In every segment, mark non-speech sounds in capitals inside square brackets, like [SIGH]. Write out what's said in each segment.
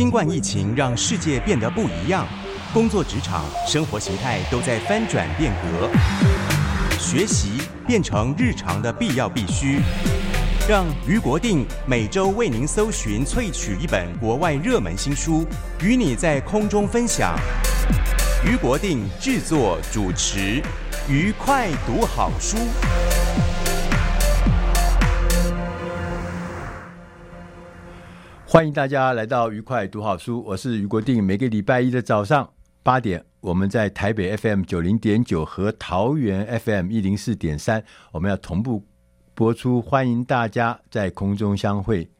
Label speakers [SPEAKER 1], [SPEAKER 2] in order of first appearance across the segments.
[SPEAKER 1] 新冠疫情让世界变得不一样。工作、职场、生活形态都在翻转变革，学习变成日常的必要必须。让俞国定每周为您搜寻、萃取一本国外热门新书，与你在空中分享。俞国定制作主持，愉快读好书。
[SPEAKER 2] 欢迎大家来到愉快读好书，我是俞国定，每个礼拜一的早上。八点，我们在台北 FM 九零点九和桃园 FM 一零四点三，我们要同步播出，欢迎大家在空中相会。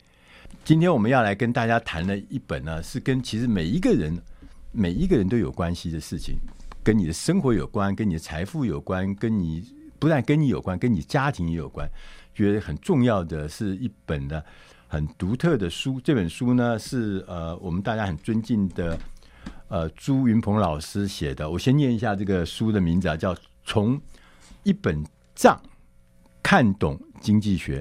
[SPEAKER 2] 今天我们要来跟大家谈的一本呢，是跟其实每一个人每一个人都有关系的事情，跟你的生活有关，跟你的财富有关，跟你不但跟你有关，跟你家庭也有关。觉得很重要的是一本的很独特的书，这本书呢是呃我们大家很尊敬的。呃，朱云鹏老师写的，我先念一下这个书的名字啊，叫《从一本账看懂经济学》。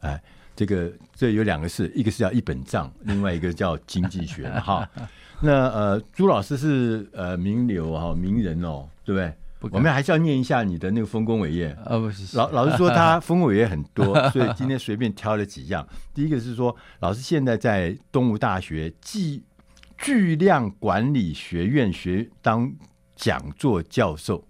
[SPEAKER 2] 哎，这个这有两个字，一个是叫一本账，另外一个叫经济学。哈，那呃，朱老师是呃名流哈名人哦，对不对？不我们还是要念一下你的那个丰功伟业。啊、不是老老师说他丰功伟业很多，[LAUGHS] 所以今天随便挑了几样。第一个是说，老师现在在东吴大学巨。巨量管理学院学当讲座教授，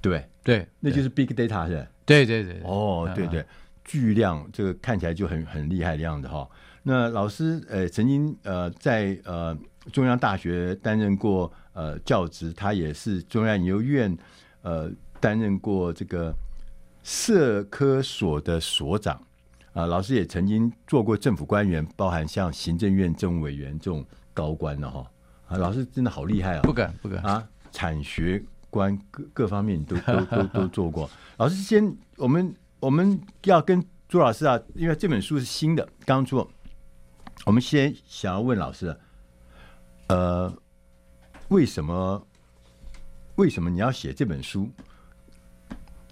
[SPEAKER 2] 对
[SPEAKER 3] 对，
[SPEAKER 2] 那就是 big data 是吧？
[SPEAKER 3] 对对对，
[SPEAKER 2] 哦，对对，巨量这个看起来就很很厉害的样子哈。那老师呃曾经呃在呃中央大学担任过呃教职，他也是中央研究院呃担任过这个社科所的所长啊。老师也曾经做过政府官员，包含像行政院政务委员这种。高官了哈啊，老师真的好厉害啊！
[SPEAKER 3] 不敢不敢
[SPEAKER 2] 啊，产学官各各方面都都都都做过。老师先，我们我们要跟朱老师啊，因为这本书是新的，刚出。我们先想要问老师，呃，为什么为什么你要写这本书？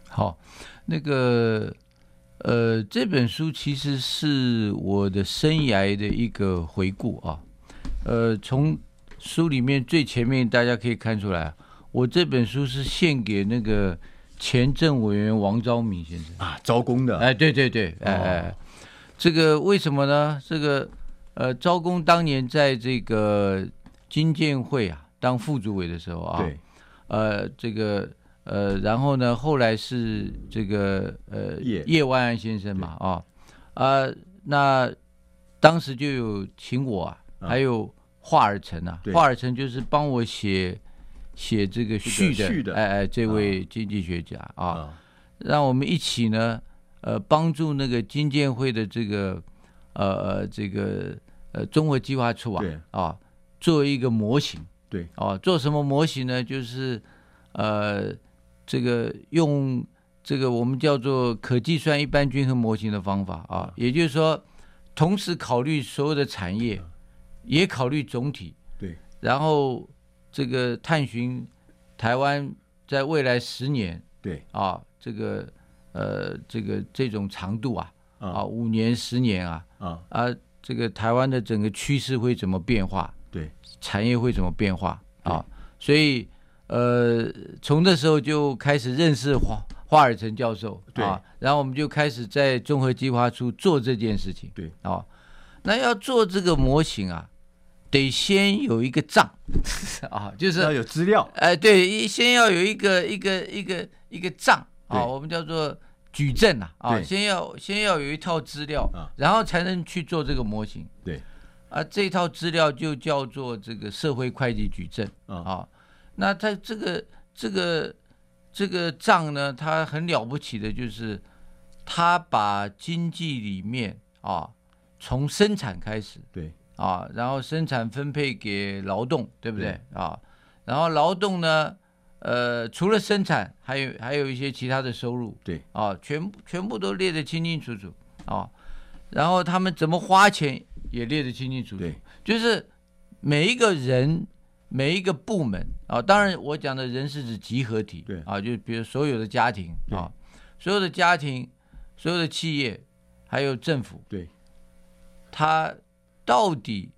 [SPEAKER 3] 好，那个呃，这本书其实是我的生涯的一个回顾啊。呃，从书里面最前面大家可以看出来，我这本书是献给那个前政委员王昭明先生
[SPEAKER 2] 啊，招工的。
[SPEAKER 3] 哎，对对对，哎哎，哦、这个为什么呢？这个呃，招工当年在这个金建会啊当副主委的时候啊，
[SPEAKER 2] 对，
[SPEAKER 3] 呃，这个呃，然后呢，后来是这个呃叶。叶万安先生嘛，啊啊、呃，那当时就有请我啊。还有华尔城啊，华尔城就是帮我写写这个序的，序的。哎哎，这位经济学家啊，啊。让我们一起呢，呃，帮助那个金建会的这个呃呃这个呃综合计划处啊对。啊，做一个模型，
[SPEAKER 2] 对，
[SPEAKER 3] 哦，做什么模型呢？就是呃这个用这个我们叫做可计算一般均衡模型的方法啊，啊也就是说，同时考虑所有的产业。也考虑总体，
[SPEAKER 2] 对，
[SPEAKER 3] 然后这个探寻台湾在未来十年，
[SPEAKER 2] 对
[SPEAKER 3] 啊，这个呃，这个这种长度啊，
[SPEAKER 2] 啊，
[SPEAKER 3] 啊，五年、十年啊，
[SPEAKER 2] 啊
[SPEAKER 3] 啊，这个台湾的整个趋势会怎么变化？
[SPEAKER 2] 对，
[SPEAKER 3] 产业会怎么变化？啊，所以呃，从那时候就开始认识华华尔城教授，
[SPEAKER 2] 对。
[SPEAKER 3] 啊，然后我们就开始在综合计划处做这件事情，
[SPEAKER 2] 对。
[SPEAKER 3] 啊。那要做这个模型啊，得先有一个账。[LAUGHS] 啊，就是
[SPEAKER 2] 要有资料。
[SPEAKER 3] 哎，对，先要有一个一个一个一个账。啊，我们叫做矩阵啊，啊，先要先要有一套资料，然后才能去做这个模型。
[SPEAKER 2] 对，
[SPEAKER 3] 啊，这套资料就叫做这个社会会计矩阵啊。那它这个这个这个账呢，它很了不起的，就是它把经济里面啊，从生产开始，
[SPEAKER 2] 对
[SPEAKER 3] 啊，然后生产分配给劳动，对不对，对啊？然后劳动呢，呃，除了生产，还有还有一些其他的收入，
[SPEAKER 2] 对
[SPEAKER 3] 啊，全部全部都列得清清楚楚啊。然后他们怎么花钱也列得清清楚楚，就是每一个人。每一个部门啊，当然我讲的人是指集合体，
[SPEAKER 2] 对。
[SPEAKER 3] 啊，就比如所有的家庭啊，所有的家庭、所有的企业，还有政府，
[SPEAKER 2] 对，
[SPEAKER 3] 他到底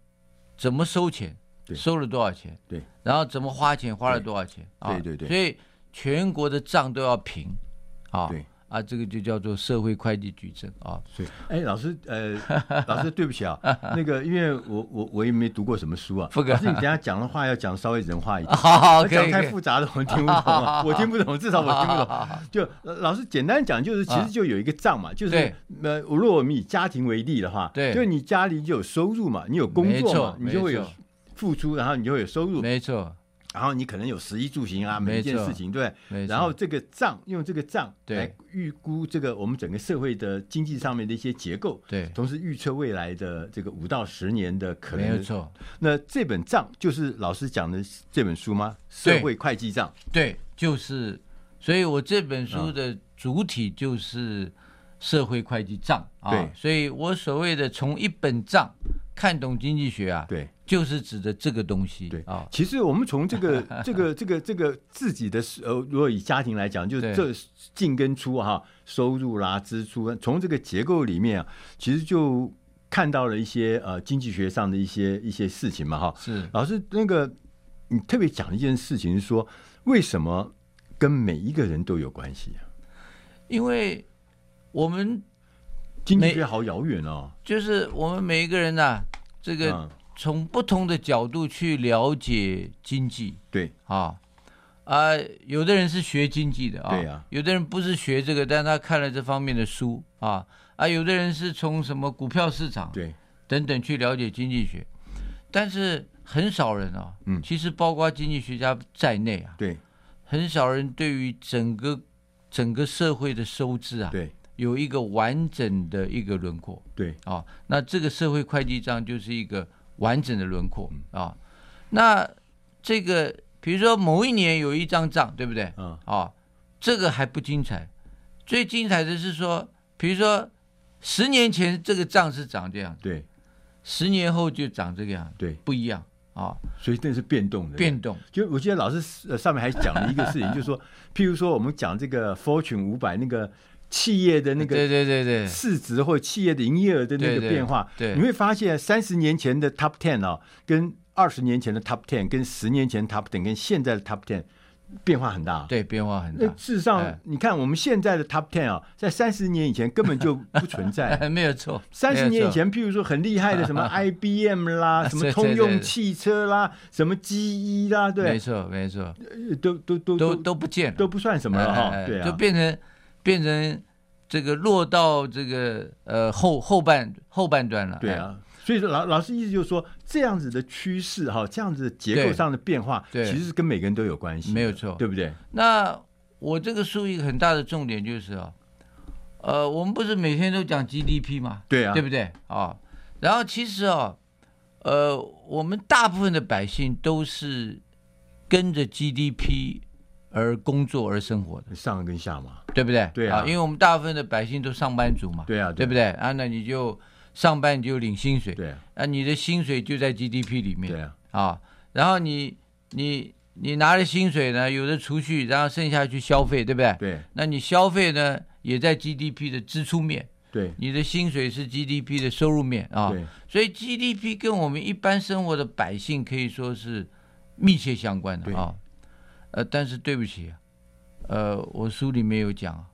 [SPEAKER 3] 怎么收钱，收了多少钱，
[SPEAKER 2] 对，
[SPEAKER 3] 然后怎么花钱，花了多少钱，
[SPEAKER 2] 对对对，
[SPEAKER 3] 所以全国的账都要平，啊，
[SPEAKER 2] 对。
[SPEAKER 3] 啊，这个就叫做社会会计矩阵啊。
[SPEAKER 2] 对，哎，老师，呃，老师，对不起啊，[LAUGHS] 那个，因为我我我也没读过什么书啊。不可。老师，你等下讲的话要讲稍微人话一点。[LAUGHS]
[SPEAKER 3] 好好，
[SPEAKER 2] 讲太复杂的我们听不懂啊，[LAUGHS] 我听不懂，至少我听不懂。就老师简单讲，就是其实就有一个账嘛，就是呃，如果我们以家庭为例的话，对，就是你家里就有收入嘛，你有工作嘛，你就会有付出，然后你就会有收入。
[SPEAKER 3] 没错。
[SPEAKER 2] 然后你可能有食衣住行啊，每一件事情对，然后这个账用这个账来预估这个我们整个社会的经济上面的一些结构，
[SPEAKER 3] 对，
[SPEAKER 2] 同时预测未来的这个五到十年的可能。
[SPEAKER 3] 没错。
[SPEAKER 2] 那这本账就是老师讲的这本书吗？社会会计账。
[SPEAKER 3] 对，就是。所以我这本书的主体就是社会会计账啊。对。所以我所谓的从一本账看懂经济学啊。
[SPEAKER 2] 对。
[SPEAKER 3] 就是指的这个东西，
[SPEAKER 2] 对
[SPEAKER 3] 啊。
[SPEAKER 2] 其实我们从这个、这个、这个、这个自己的呃，如果以家庭来讲，就是这进跟出哈，收入啦、支出，从这个结构里面啊，其实就看到了一些呃经济学上的一些一些事情嘛哈。
[SPEAKER 3] 是
[SPEAKER 2] 老师那个你特别讲一件事情，是说为什么跟每一个人都有关系啊？
[SPEAKER 3] 因为我们
[SPEAKER 2] 经济学好遥远哦，
[SPEAKER 3] 就是我们每一个人呐、啊，这个。嗯从不同的角度去了解经济，
[SPEAKER 2] 对。
[SPEAKER 3] 啊啊，有的人是学经济的啊，
[SPEAKER 2] 对啊，
[SPEAKER 3] 有的人不是学这个，但他看了这方面的书啊啊，有的人是从什么股票市场
[SPEAKER 2] 对。
[SPEAKER 3] 等等去了解经济学，但是很少人啊，嗯，其实包括经济学家在内啊，
[SPEAKER 2] 对，
[SPEAKER 3] 很少人对于整个整个社会的收支啊，
[SPEAKER 2] 对，
[SPEAKER 3] 有一个完整的一个轮廓，
[SPEAKER 2] 对。
[SPEAKER 3] 啊，那这个社会会计账就是一个。完整的轮廓啊，那这个比如说某一年有一张账，对不对？
[SPEAKER 2] 嗯。
[SPEAKER 3] 啊，这个还不精彩，最精彩的是说，比如说十年前这个账是长这样，
[SPEAKER 2] 对，
[SPEAKER 3] 十年后就长这个样，
[SPEAKER 2] 对，
[SPEAKER 3] 不一样啊，
[SPEAKER 2] 所以这是变动的，
[SPEAKER 3] 变动。
[SPEAKER 2] 就我记得老师呃上面还讲了一个事情，就是说，譬如说我们讲这个 Fortune 五百那个。企业的那个对对对对市值或企业的营业额的那个变化，你会发现三十年前的 Top Ten 啊，跟二十年前的 Top Ten，跟十年前 Top Ten，跟现在的 Top Ten 变化很大。
[SPEAKER 3] 对，变化很大。
[SPEAKER 2] 事实上，你看我们现在的 Top Ten 啊，在三十年以前根本就不存在。[LAUGHS]
[SPEAKER 3] 没有错。
[SPEAKER 2] 三十年以前，譬如说很厉害的什么 IBM 啦，什么 [LAUGHS] [LAUGHS] 通用汽车啦，什么 GE 啦，对，
[SPEAKER 3] 没错没错，
[SPEAKER 2] 都都都
[SPEAKER 3] 都都不见了，
[SPEAKER 2] 都不算什么了哈。对啊，
[SPEAKER 3] 就变成。变成这个落到这个呃后后半后半段了。
[SPEAKER 2] 对啊，所以说老老师意思就是说，这样子的趋势哈，这样子结构上的变化，对，其实是跟每个人都有关系，
[SPEAKER 3] 没有错，
[SPEAKER 2] 对不对？
[SPEAKER 3] 那我这个书一个很大的重点就是哦，呃，我们不是每天都讲 GDP 吗，
[SPEAKER 2] 对啊，
[SPEAKER 3] 对不对啊？然后其实哦，呃，我们大部分的百姓都是跟着 GDP。而工作而生活的。
[SPEAKER 2] 上跟下嘛，
[SPEAKER 3] 对不对？
[SPEAKER 2] 对啊，
[SPEAKER 3] 因为我们大部分的百姓都上班族嘛，
[SPEAKER 2] 对啊，
[SPEAKER 3] 对不对？啊，那你就上班你就领薪水，
[SPEAKER 2] 对啊，
[SPEAKER 3] 啊，你的薪水就在 GDP 里面，
[SPEAKER 2] 对啊，
[SPEAKER 3] 啊，然后你你你拿了薪水呢，有的储蓄，然后剩下去消费，对不对？
[SPEAKER 2] 对，
[SPEAKER 3] 那你消费呢，也在 GDP 的支出面，
[SPEAKER 2] 对，
[SPEAKER 3] 你的薪水是 GDP 的收入面啊，
[SPEAKER 2] 对，
[SPEAKER 3] 所以 GDP 跟我们一般生活的百姓可以说是密切相关的啊，呃，但是对不起。呃，我书里面有讲，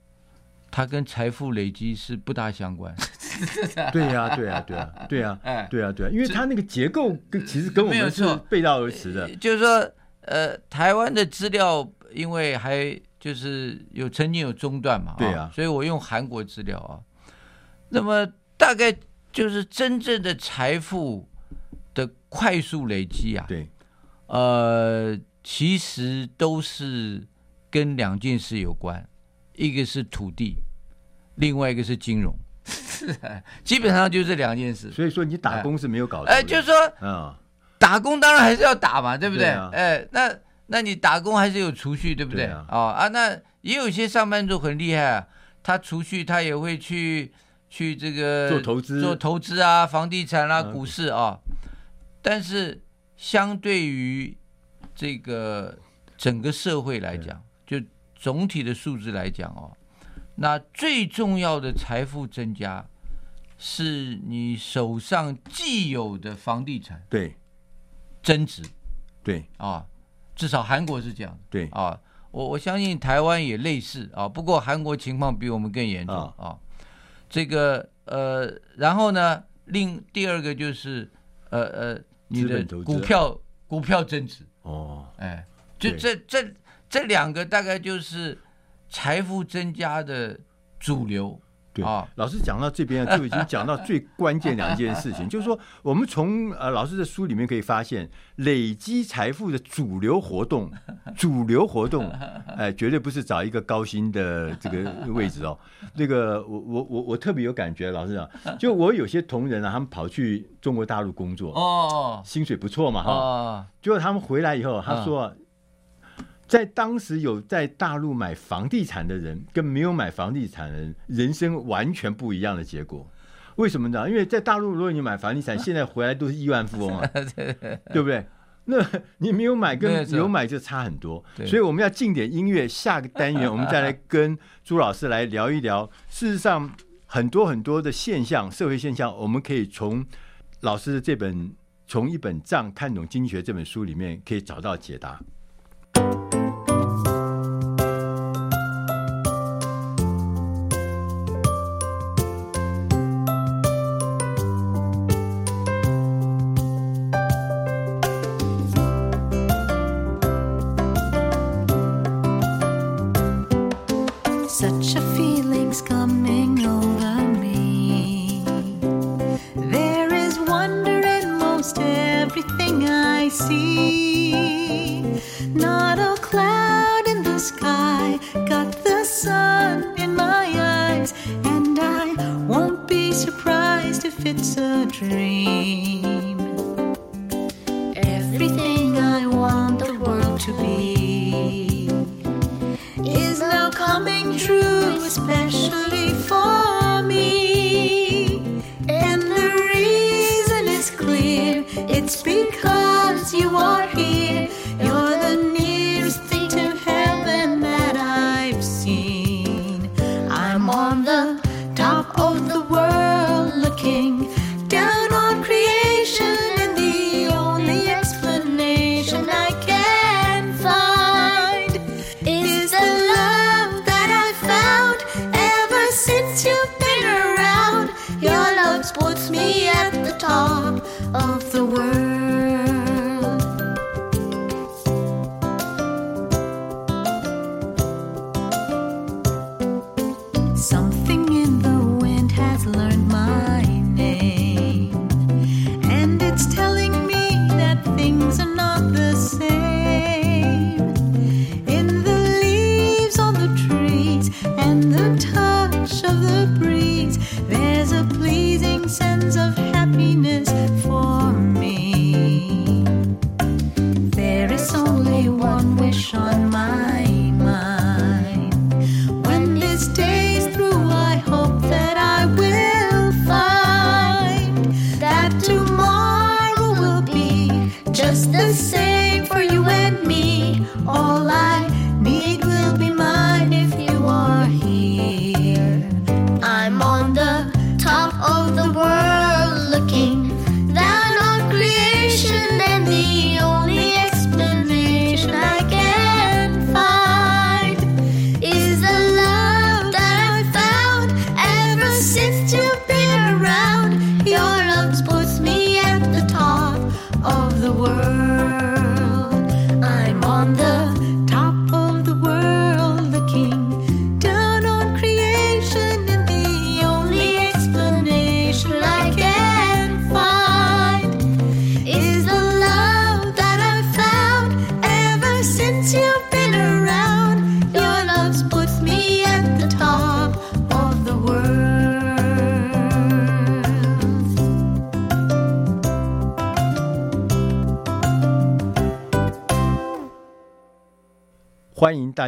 [SPEAKER 3] 它跟财富累积是不大相关。[LAUGHS]
[SPEAKER 2] 对呀，对呀，对呀，对呀，[LAUGHS] 对呀，对呀，因为它那个结构跟其实跟我们是背道而驰的。
[SPEAKER 3] 就是说，呃，台湾的资料因为还就是有曾经有中断嘛，
[SPEAKER 2] 对呀，
[SPEAKER 3] 所以我用韩国资料啊。那么大概就是真正的财富的快速累积啊，
[SPEAKER 2] 对，
[SPEAKER 3] 呃。其实都是跟两件事有关，一个是土地，另外一个是金融，[LAUGHS] 基本上就这两件事。
[SPEAKER 4] 所以说你打工是没有搞的。
[SPEAKER 3] 哎，就是说，嗯，打工当然还是要打嘛，对不对？哎，那那你打工还是有储蓄，对不对？哦啊，那也有一些上班族很厉害啊，他储蓄他也会去去这个
[SPEAKER 4] 做投资，
[SPEAKER 3] 做投资啊，房地产啊，股市啊，但是相对于。这个整个社会来讲，就总体的数字来讲哦，那最重要的财富增加，是你手上既有的房地产
[SPEAKER 4] 对。
[SPEAKER 3] 增值，
[SPEAKER 4] 对。
[SPEAKER 3] 啊，至少韩国是这样，
[SPEAKER 4] 对。
[SPEAKER 3] 啊，我我相信台湾也类似啊，不过韩国情况比我们更严重啊，啊。这个呃，然后呢，另第二个就是呃呃，你的股票股票增值。
[SPEAKER 4] 哦，
[SPEAKER 3] 哎，就这这这两个大概就是财富增加的主流。
[SPEAKER 4] 对啊，老师讲到这边就已经讲到最关键两件事情，[LAUGHS] 就是说我们从呃老师的书里面可以发现，累积财富的主流活动，主流活动，[LAUGHS] 哎，绝对不是找一个高薪的这个位置哦。[LAUGHS] 那个我我我我特别有感觉，老师讲，就我有些同仁啊，他们跑去中国大陆工作，
[SPEAKER 3] 哦，
[SPEAKER 4] 薪水不错嘛，哈，结果他们回来以后，他说。在当时有在大陆买房地产的人，跟没有买房地产的人，人生完全不一样的结果。为什么呢？因为在大陆，如果你买房地产，[LAUGHS] 现在回来都是亿万富翁啊，[LAUGHS] 对不对？那你没有买跟 [LAUGHS] 有买就差很多。所以我们要进点音乐，下个单元我们再来跟朱老师来聊一聊。事实上，很多很多的现象，社会现象，我们可以从老师的这本《从一本账看懂经济学》这本书里面可以找到解答。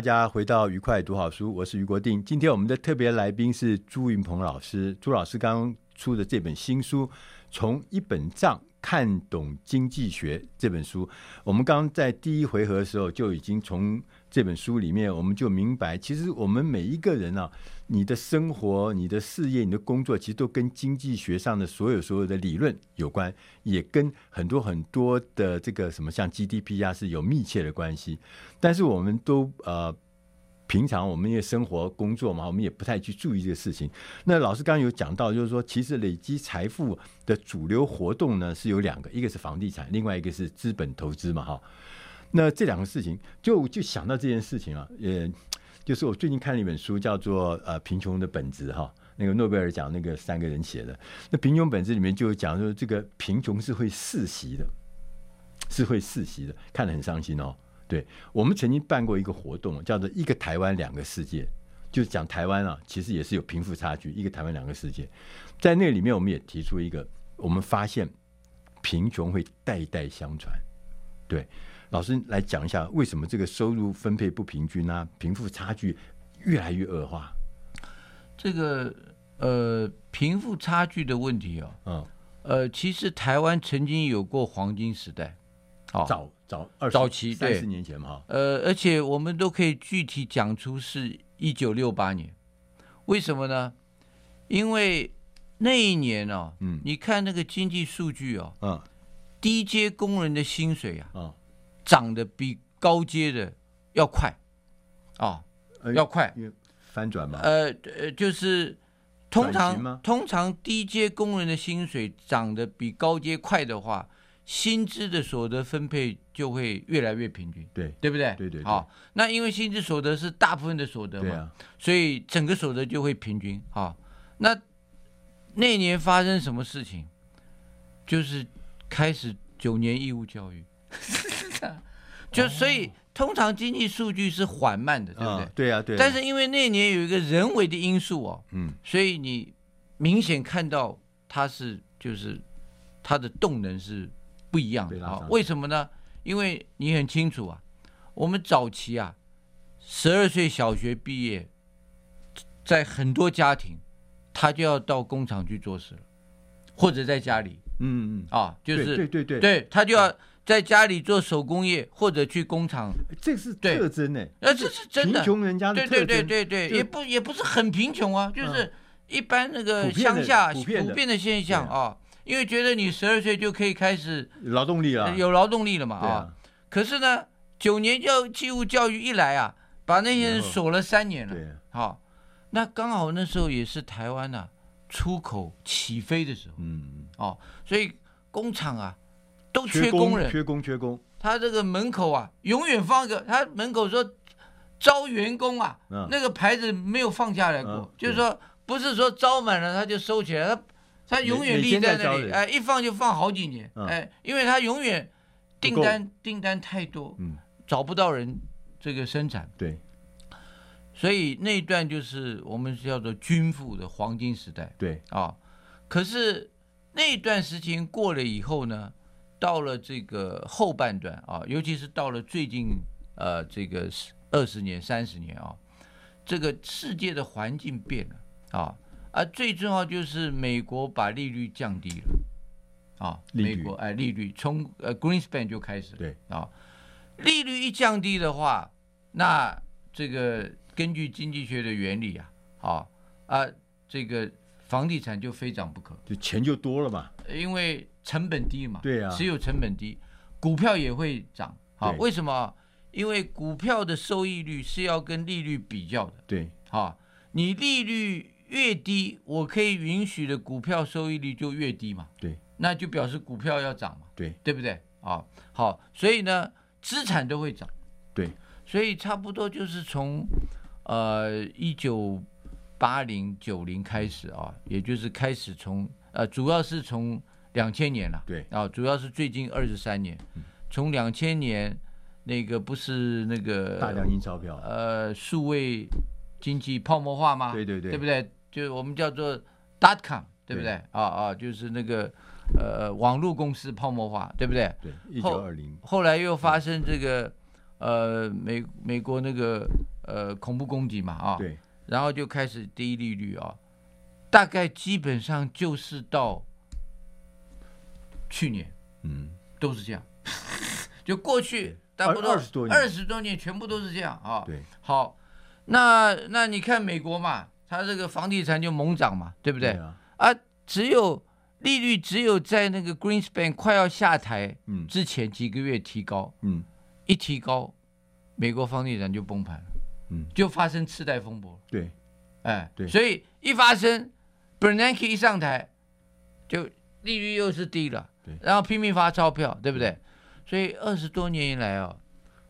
[SPEAKER 2] 大家回到愉快读好书，我是于国定。今天我们的特别来宾是朱云鹏老师，朱老师刚出的这本新书《从一本账看懂经济学》这本书，我们刚在第一回合的时候就已经从这本书里面，我们就明白，其实我们每一个人呢。你的生活、你的事业、你的工作，其实都跟经济学上的所有所有的理论有关，也跟很多很多的这个什么像 GDP 啊是有密切的关系。但是我们都呃，平常我们也生活工作嘛，我们也不太去注意这个事情。那老师刚刚有讲到，就是说，其实累积财富的主流活动呢是有两个，一个是房地产，另外一个是资本投资嘛，哈。那这两个事情，就就想到这件事情啊，也。就是我最近看了一本书，叫做《呃贫穷的本质》哈，那个诺贝尔奖那个三个人写的。那《贫穷本质》里面就讲说，这个贫穷是会世袭的，是会世袭的，看得很伤心哦。对，我们曾经办过一个活动，叫做“一个台湾两个世界”，就是讲台湾啊，其实也是有贫富差距。一个台湾两个世界，在那里面，我们也提出一个，我们发现贫穷会代代相传，对。老师来讲一下，为什么这个收入分配不平均啊，贫富差距越来越恶化？
[SPEAKER 3] 这个呃，贫富差距的问题哦，嗯，呃，其实台湾曾经有过黄金时代，
[SPEAKER 2] 哦，早早二
[SPEAKER 3] 早期
[SPEAKER 2] 三十年前嘛，
[SPEAKER 3] 呃，而且我们都可以具体讲出是一九六八年，为什么呢？因为那一年哦，嗯，你看那个经济数据哦，嗯，低阶工人的薪水啊，嗯。涨得比高阶的要快，啊、哦，要快，
[SPEAKER 2] 翻转嘛？
[SPEAKER 3] 呃呃，就是通常通常低阶工人的薪水涨得比高阶快的话，薪资的所得分配就会越来越平均，
[SPEAKER 2] 对
[SPEAKER 3] 对不对？
[SPEAKER 2] 对对，对。
[SPEAKER 3] 好，那因为薪资所得是大部分的所得嘛，啊、所以整个所得就会平均。好，那那年发生什么事情？就是开始九年义务教育。[LAUGHS] [LAUGHS] 就所以，通常经济数据是缓慢的，对不对？
[SPEAKER 2] 对啊，对。
[SPEAKER 3] 但是因为那年有一个人为的因素哦，嗯，所以你明显看到它是就是它的动能是不一样的啊。为什么呢？因为你很清楚啊，我们早期啊，十二岁小学毕业，在很多家庭，他就要到工厂去做事了，或者在家里，嗯嗯啊，就是
[SPEAKER 2] 对对对，
[SPEAKER 3] 对他就要。在家里做手工业或者去工厂，
[SPEAKER 2] 这是特征呢。
[SPEAKER 3] 那，这是真的。
[SPEAKER 2] 贫穷人家的特征，
[SPEAKER 3] 对对对对对，也不也不是很贫穷啊，就是一般那个乡下普遍的现象啊。因为觉得你十二岁就可以开始
[SPEAKER 2] 劳动力了，
[SPEAKER 3] 有劳动力了嘛啊。可是呢，九年教义务教育一来啊，把那些人锁了三年了。好，那刚好那时候也是台湾呐出口起飞的时候。嗯哦，所以工厂啊。都缺工人，
[SPEAKER 2] 缺工缺工。
[SPEAKER 3] 他这个门口啊，永远放一个，他门口说招员工啊，嗯、那个牌子没有放下来过，嗯、就是说不是说招满了他就收起来，他他永远立在那里，哎，一放就放好几年，嗯、哎，因为他永远订单订单太多，嗯，找不到人这个生产，
[SPEAKER 2] 对，
[SPEAKER 3] 所以那一段就是我们叫做军富的黄金时代，
[SPEAKER 2] 对。
[SPEAKER 3] 啊，可是那段时间过了以后呢？到了这个后半段啊，尤其是到了最近呃这个二十年、三十年啊，这个世界的环境变了啊，而最重要就是美国把利率降低了啊，美国哎利率从呃 Greenspan 就开始
[SPEAKER 2] 对啊，
[SPEAKER 3] 利率一降低的话，那这个根据经济学的原理啊啊啊这个房地产就非涨不可，
[SPEAKER 2] 就钱就多了嘛，
[SPEAKER 3] 因为。成本低嘛，
[SPEAKER 2] 对啊，
[SPEAKER 3] 持有成本低，股票也会涨。好，为什么？因为股票的收益率是要跟利率比较的。
[SPEAKER 2] 对，
[SPEAKER 3] 好，你利率越低，我可以允许的股票收益率就越低嘛。
[SPEAKER 2] 对，
[SPEAKER 3] 那就表示股票要涨嘛。
[SPEAKER 2] 对，
[SPEAKER 3] 对不对？啊，好，所以呢，资产都会涨。
[SPEAKER 2] 对，
[SPEAKER 3] 所以差不多就是从呃一九八零九零开始啊，也就是开始从呃，主要是从。两千年了，
[SPEAKER 2] 对。
[SPEAKER 3] 啊，主要是最近二十三年，从两千年那个不是那个
[SPEAKER 2] 大量印钞票，
[SPEAKER 3] 呃，数位经济泡沫化吗？
[SPEAKER 2] 对对对，
[SPEAKER 3] 对不对？就我们叫做 dot com，对不对？啊啊，就是那个呃网络公司泡沫化，对不对？
[SPEAKER 2] 对，一九二零，
[SPEAKER 3] 后来又发生这个呃美美国那个呃恐怖攻击嘛啊，
[SPEAKER 2] 对，
[SPEAKER 3] 然后就开始低利率啊，大概基本上就是到去年，嗯，都是这样，[LAUGHS] 就过去大不多
[SPEAKER 2] 二十多年，
[SPEAKER 3] 二十多年全部都是这样啊。
[SPEAKER 2] 对，
[SPEAKER 3] 好，那那你看美国嘛，它这个房地产就猛涨嘛，对不对？
[SPEAKER 2] 对啊，
[SPEAKER 3] 啊，只有利率只有在那个 Greenspan 快要下台之前几个月提高，嗯，一提高，美国房地产就崩盘了，嗯，就发生次贷风波。
[SPEAKER 2] 对，
[SPEAKER 3] 哎，
[SPEAKER 2] 对，
[SPEAKER 3] 所以一发生，Bernanke 一上台，就利率又是低了。然后拼命发钞票，对不对？所以二十多年以来啊，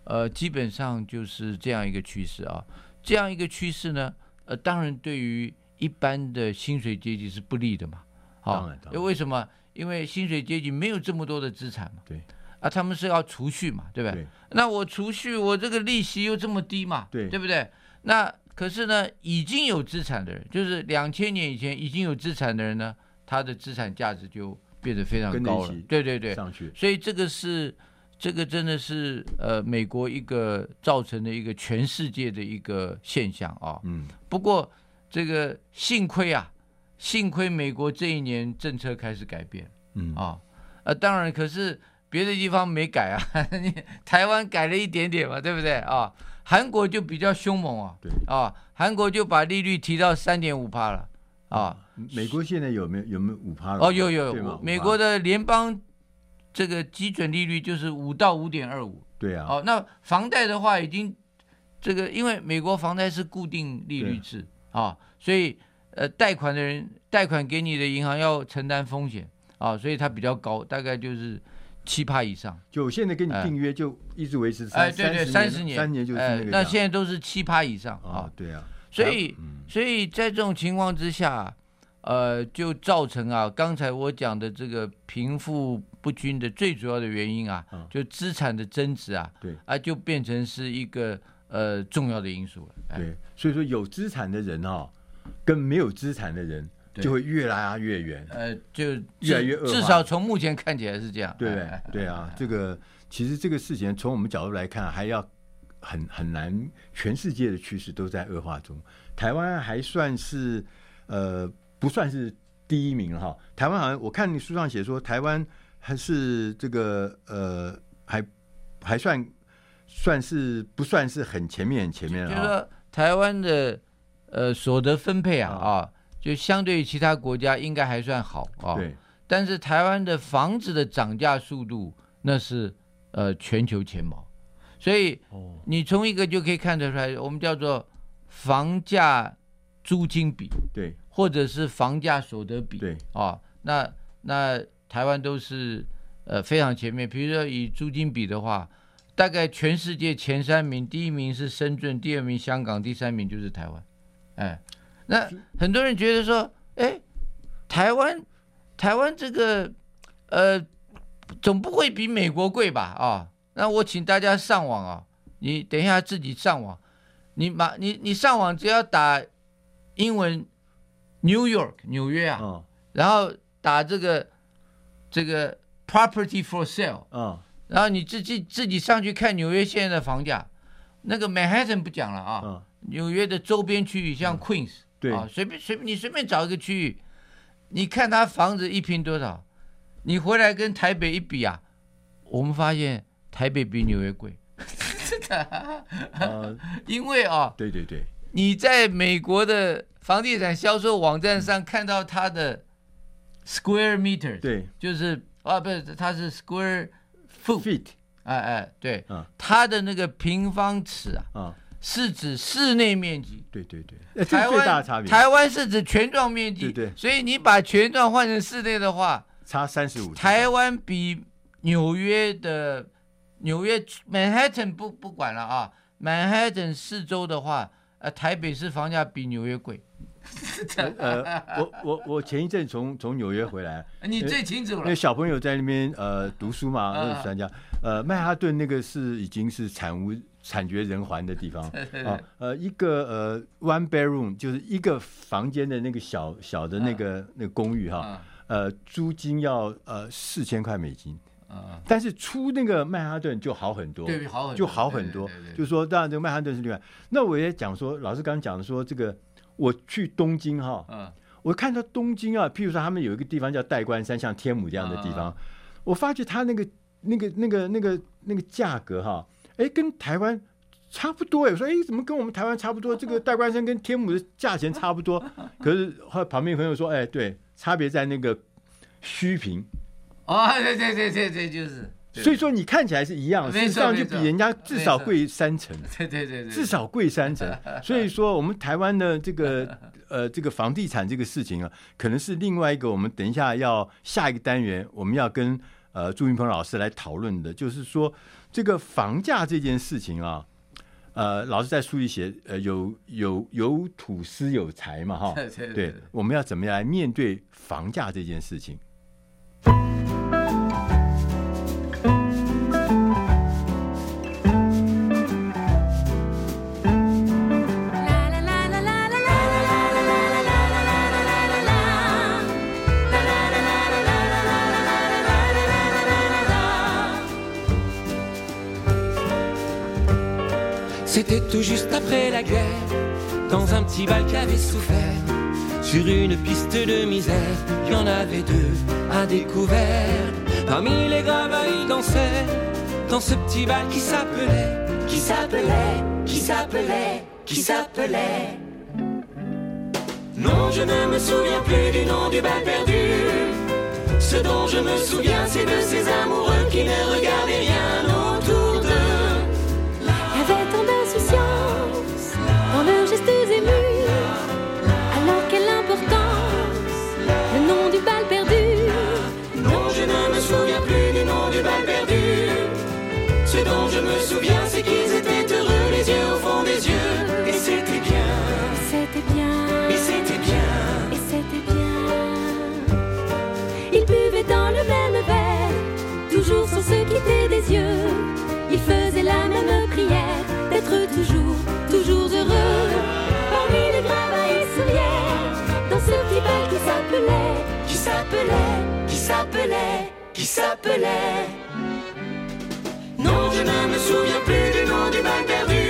[SPEAKER 3] 呃，基本上就是这样一个趋势啊。这样一个趋势呢，呃，当然对于一般的薪水阶级是不利的嘛。好，因为为什么？因为薪水阶级没有这么多的资产嘛。
[SPEAKER 2] 对。
[SPEAKER 3] 啊，他们是要储蓄嘛，对不对？那我储蓄，我这个利息又这么低嘛，
[SPEAKER 2] 对，
[SPEAKER 3] 对不对？那可是呢，已经有资产的人，就是两千年以前已经有资产的人呢，他的资产价值就。变得非常高了，对对对，
[SPEAKER 2] 上去。
[SPEAKER 3] 所以这个是，这个真的是呃，美国一个造成的一个全世界的一个现象啊。嗯。不过这个幸亏啊，幸亏美国这一年政策开始改变。嗯。啊，呃，当然，可是别的地方没改啊，你 [LAUGHS] 台湾改了一点点嘛，对不对啊？韩国就比较凶猛啊。
[SPEAKER 2] 对。
[SPEAKER 3] 啊，韩国就把利率提到三点五趴了。啊，
[SPEAKER 2] 美国现在有没有有没有五趴？
[SPEAKER 3] 哦，有有有，美国的联邦这个基准利率就是五到五点二五。
[SPEAKER 2] 对啊。
[SPEAKER 3] 哦，那房贷的话已经这个，因为美国房贷是固定利率制啊，所以呃，贷款的人贷款给你的银行要承担风险啊，所以它比较高，大概就是七趴以上。
[SPEAKER 2] 就现在跟你订约就一直维持
[SPEAKER 3] 三哎，对对，三十年，
[SPEAKER 2] 三年就是那个。
[SPEAKER 3] 那现在都是七趴以上啊，
[SPEAKER 2] 对啊。
[SPEAKER 3] 所以，所以在这种情况之下，呃，就造成啊，刚才我讲的这个贫富不均的最主要的原因啊，就资产的增值啊，
[SPEAKER 2] 对，
[SPEAKER 3] 啊，就变成是一个呃重要的因素了。
[SPEAKER 2] 对，所以说有资产的人哈，跟没有资产的人就会越拉越远，
[SPEAKER 3] 呃，就
[SPEAKER 2] 越来越。
[SPEAKER 3] 至少从目前看起来是这样，
[SPEAKER 2] 对对？对啊，[LAUGHS] 这个其实这个事情从我们角度来看，还要。很很难，全世界的趋势都在恶化中。台湾还算是呃不算是第一名哈。台湾好像我看你书上写说，台湾还是这个呃还还算算是不算是很前面很前面了。就是说
[SPEAKER 3] 台湾的呃所得分配啊啊，啊，就相对于其他国家应该还算好啊。
[SPEAKER 2] 对。
[SPEAKER 3] 但是台湾的房子的涨价速度那是呃全球前茅。所以，你从一个就可以看得出来，我们叫做房价租金比，
[SPEAKER 2] 对，
[SPEAKER 3] 或者是房价所得比，
[SPEAKER 2] 对，
[SPEAKER 3] 啊，那那台湾都是呃非常前面。比如说以租金比的话，大概全世界前三名，第一名是深圳，第二名香港，第三名就是台湾。哎，那很多人觉得说，哎，台湾台湾这个呃总不会比美国贵吧？啊。那我请大家上网啊，你等一下自己上网，你马你你上网只要打英文 New York 纽约啊，哦、然后打这个这个 property for sale 啊、哦，然后你自己自己上去看纽约现在的房价，那个 Manhattan 不讲了啊，哦、纽约的周边区域像 Queens、嗯、
[SPEAKER 2] 对。
[SPEAKER 3] 啊，随便随便你随便找一个区域，你看他房子一平多少，你回来跟台北一比啊，我们发现。台北比纽约贵，[LAUGHS] 真的，呃，[LAUGHS] 因为啊，
[SPEAKER 2] 对对对，
[SPEAKER 3] 你在美国的房地产销售网站上看到它的 square meter，
[SPEAKER 2] 对，
[SPEAKER 3] 就是啊，不是，它是 square foot，哎哎，对，
[SPEAKER 2] 啊，
[SPEAKER 3] 它的那个平方尺啊，啊，是指室内面积，
[SPEAKER 2] 对对对，台湾
[SPEAKER 3] 台湾是指全幢面积，
[SPEAKER 2] 对对，
[SPEAKER 3] 所以你把全幢换成室内的话，
[SPEAKER 2] 差三十五，
[SPEAKER 3] 台湾比纽约的。纽约曼哈顿不不管了啊，曼哈顿四周的话，呃，台北市房价比纽约贵。[LAUGHS]
[SPEAKER 2] 呃，我我我前一阵从从纽约回来，[LAUGHS]
[SPEAKER 3] 你最清楚了。
[SPEAKER 2] 那小朋友在那边呃读书嘛，那个专家，呃，曼哈顿那个是已经是惨无惨绝人寰的地方 [LAUGHS] 啊。呃，一个呃 one bedroom 就是一个房间的那个小小的那个那个公寓哈，呃，租金要呃四千块美金。
[SPEAKER 5] 啊，但是出那个曼哈顿就好很多，
[SPEAKER 3] 对，好很多，
[SPEAKER 5] 就好很多。就是说，当然这个曼哈顿是另外。那我也讲说，老师刚刚讲的说，这个我去东京哈，嗯，我看到东京啊，譬如说他们有一个地方叫代官山，像天母这样的地方，我发觉他那个那个那个那个那个价格哈，哎，跟台湾。差不多哎，我说哎，怎么跟我们台湾差不多？[LAUGHS] 这个代官山跟天母的价钱差不多，可是后来旁边朋友说，哎，对，差别在那个虚坪。
[SPEAKER 3] 哦，对对对对对，就是。
[SPEAKER 5] 所以说你看起来是一样，实际上就比人家至少贵三成。
[SPEAKER 3] 对对对对，
[SPEAKER 5] 至少贵三成。[LAUGHS] 所以说我们台湾的这个呃这个房地产这个事情啊，可能是另外一个我们等一下要下一个单元我们要跟呃朱云鹏老师来讨论的，就是说这个房价这件事情啊。呃，老师在书里写，呃，有有有土司有财嘛，哈，[LAUGHS] 对，我们要怎么样来面对房价这件事情？juste après la guerre, dans un petit bal qui avait souffert, sur une piste de misère, il y en avait deux à découvert. Parmi les gravats, ils dansaient, dans ce petit bal qui s'appelait, qui s'appelait, qui s'appelait, qui s'appelait. Non, je ne me souviens plus du nom du bal perdu. Ce dont je me souviens, c'est de ces amoureux qui ne regardaient rien qui s'appelait. Non, je ne me souviens plus du nom du bal perdu.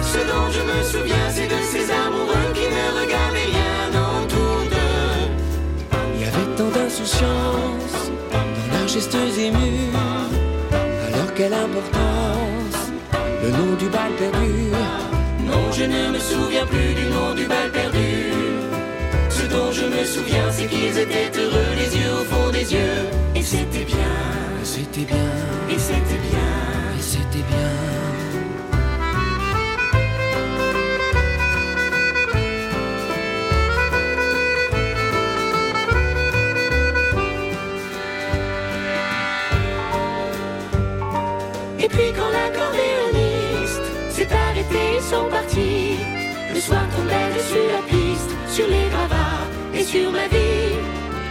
[SPEAKER 5] Ce dont je me souviens, c'est de ces amoureux qui ne regardaient rien autour d'eux. Il y avait tant d'insouciance dans leurs gestes émus. Alors quelle importance le nom du bal perdu. Non, je ne me souviens plus du nom du bal perdu dont je me souviens, c'est qu'ils étaient heureux, les yeux au fond des yeux. Et c'était bien, c'était bien, et c'était bien, et c'était bien. Et puis quand l'accordéoniste s'est arrêté, ils sont partis. Le soir tombait dessus la piste, sur les gravats sur ma vie.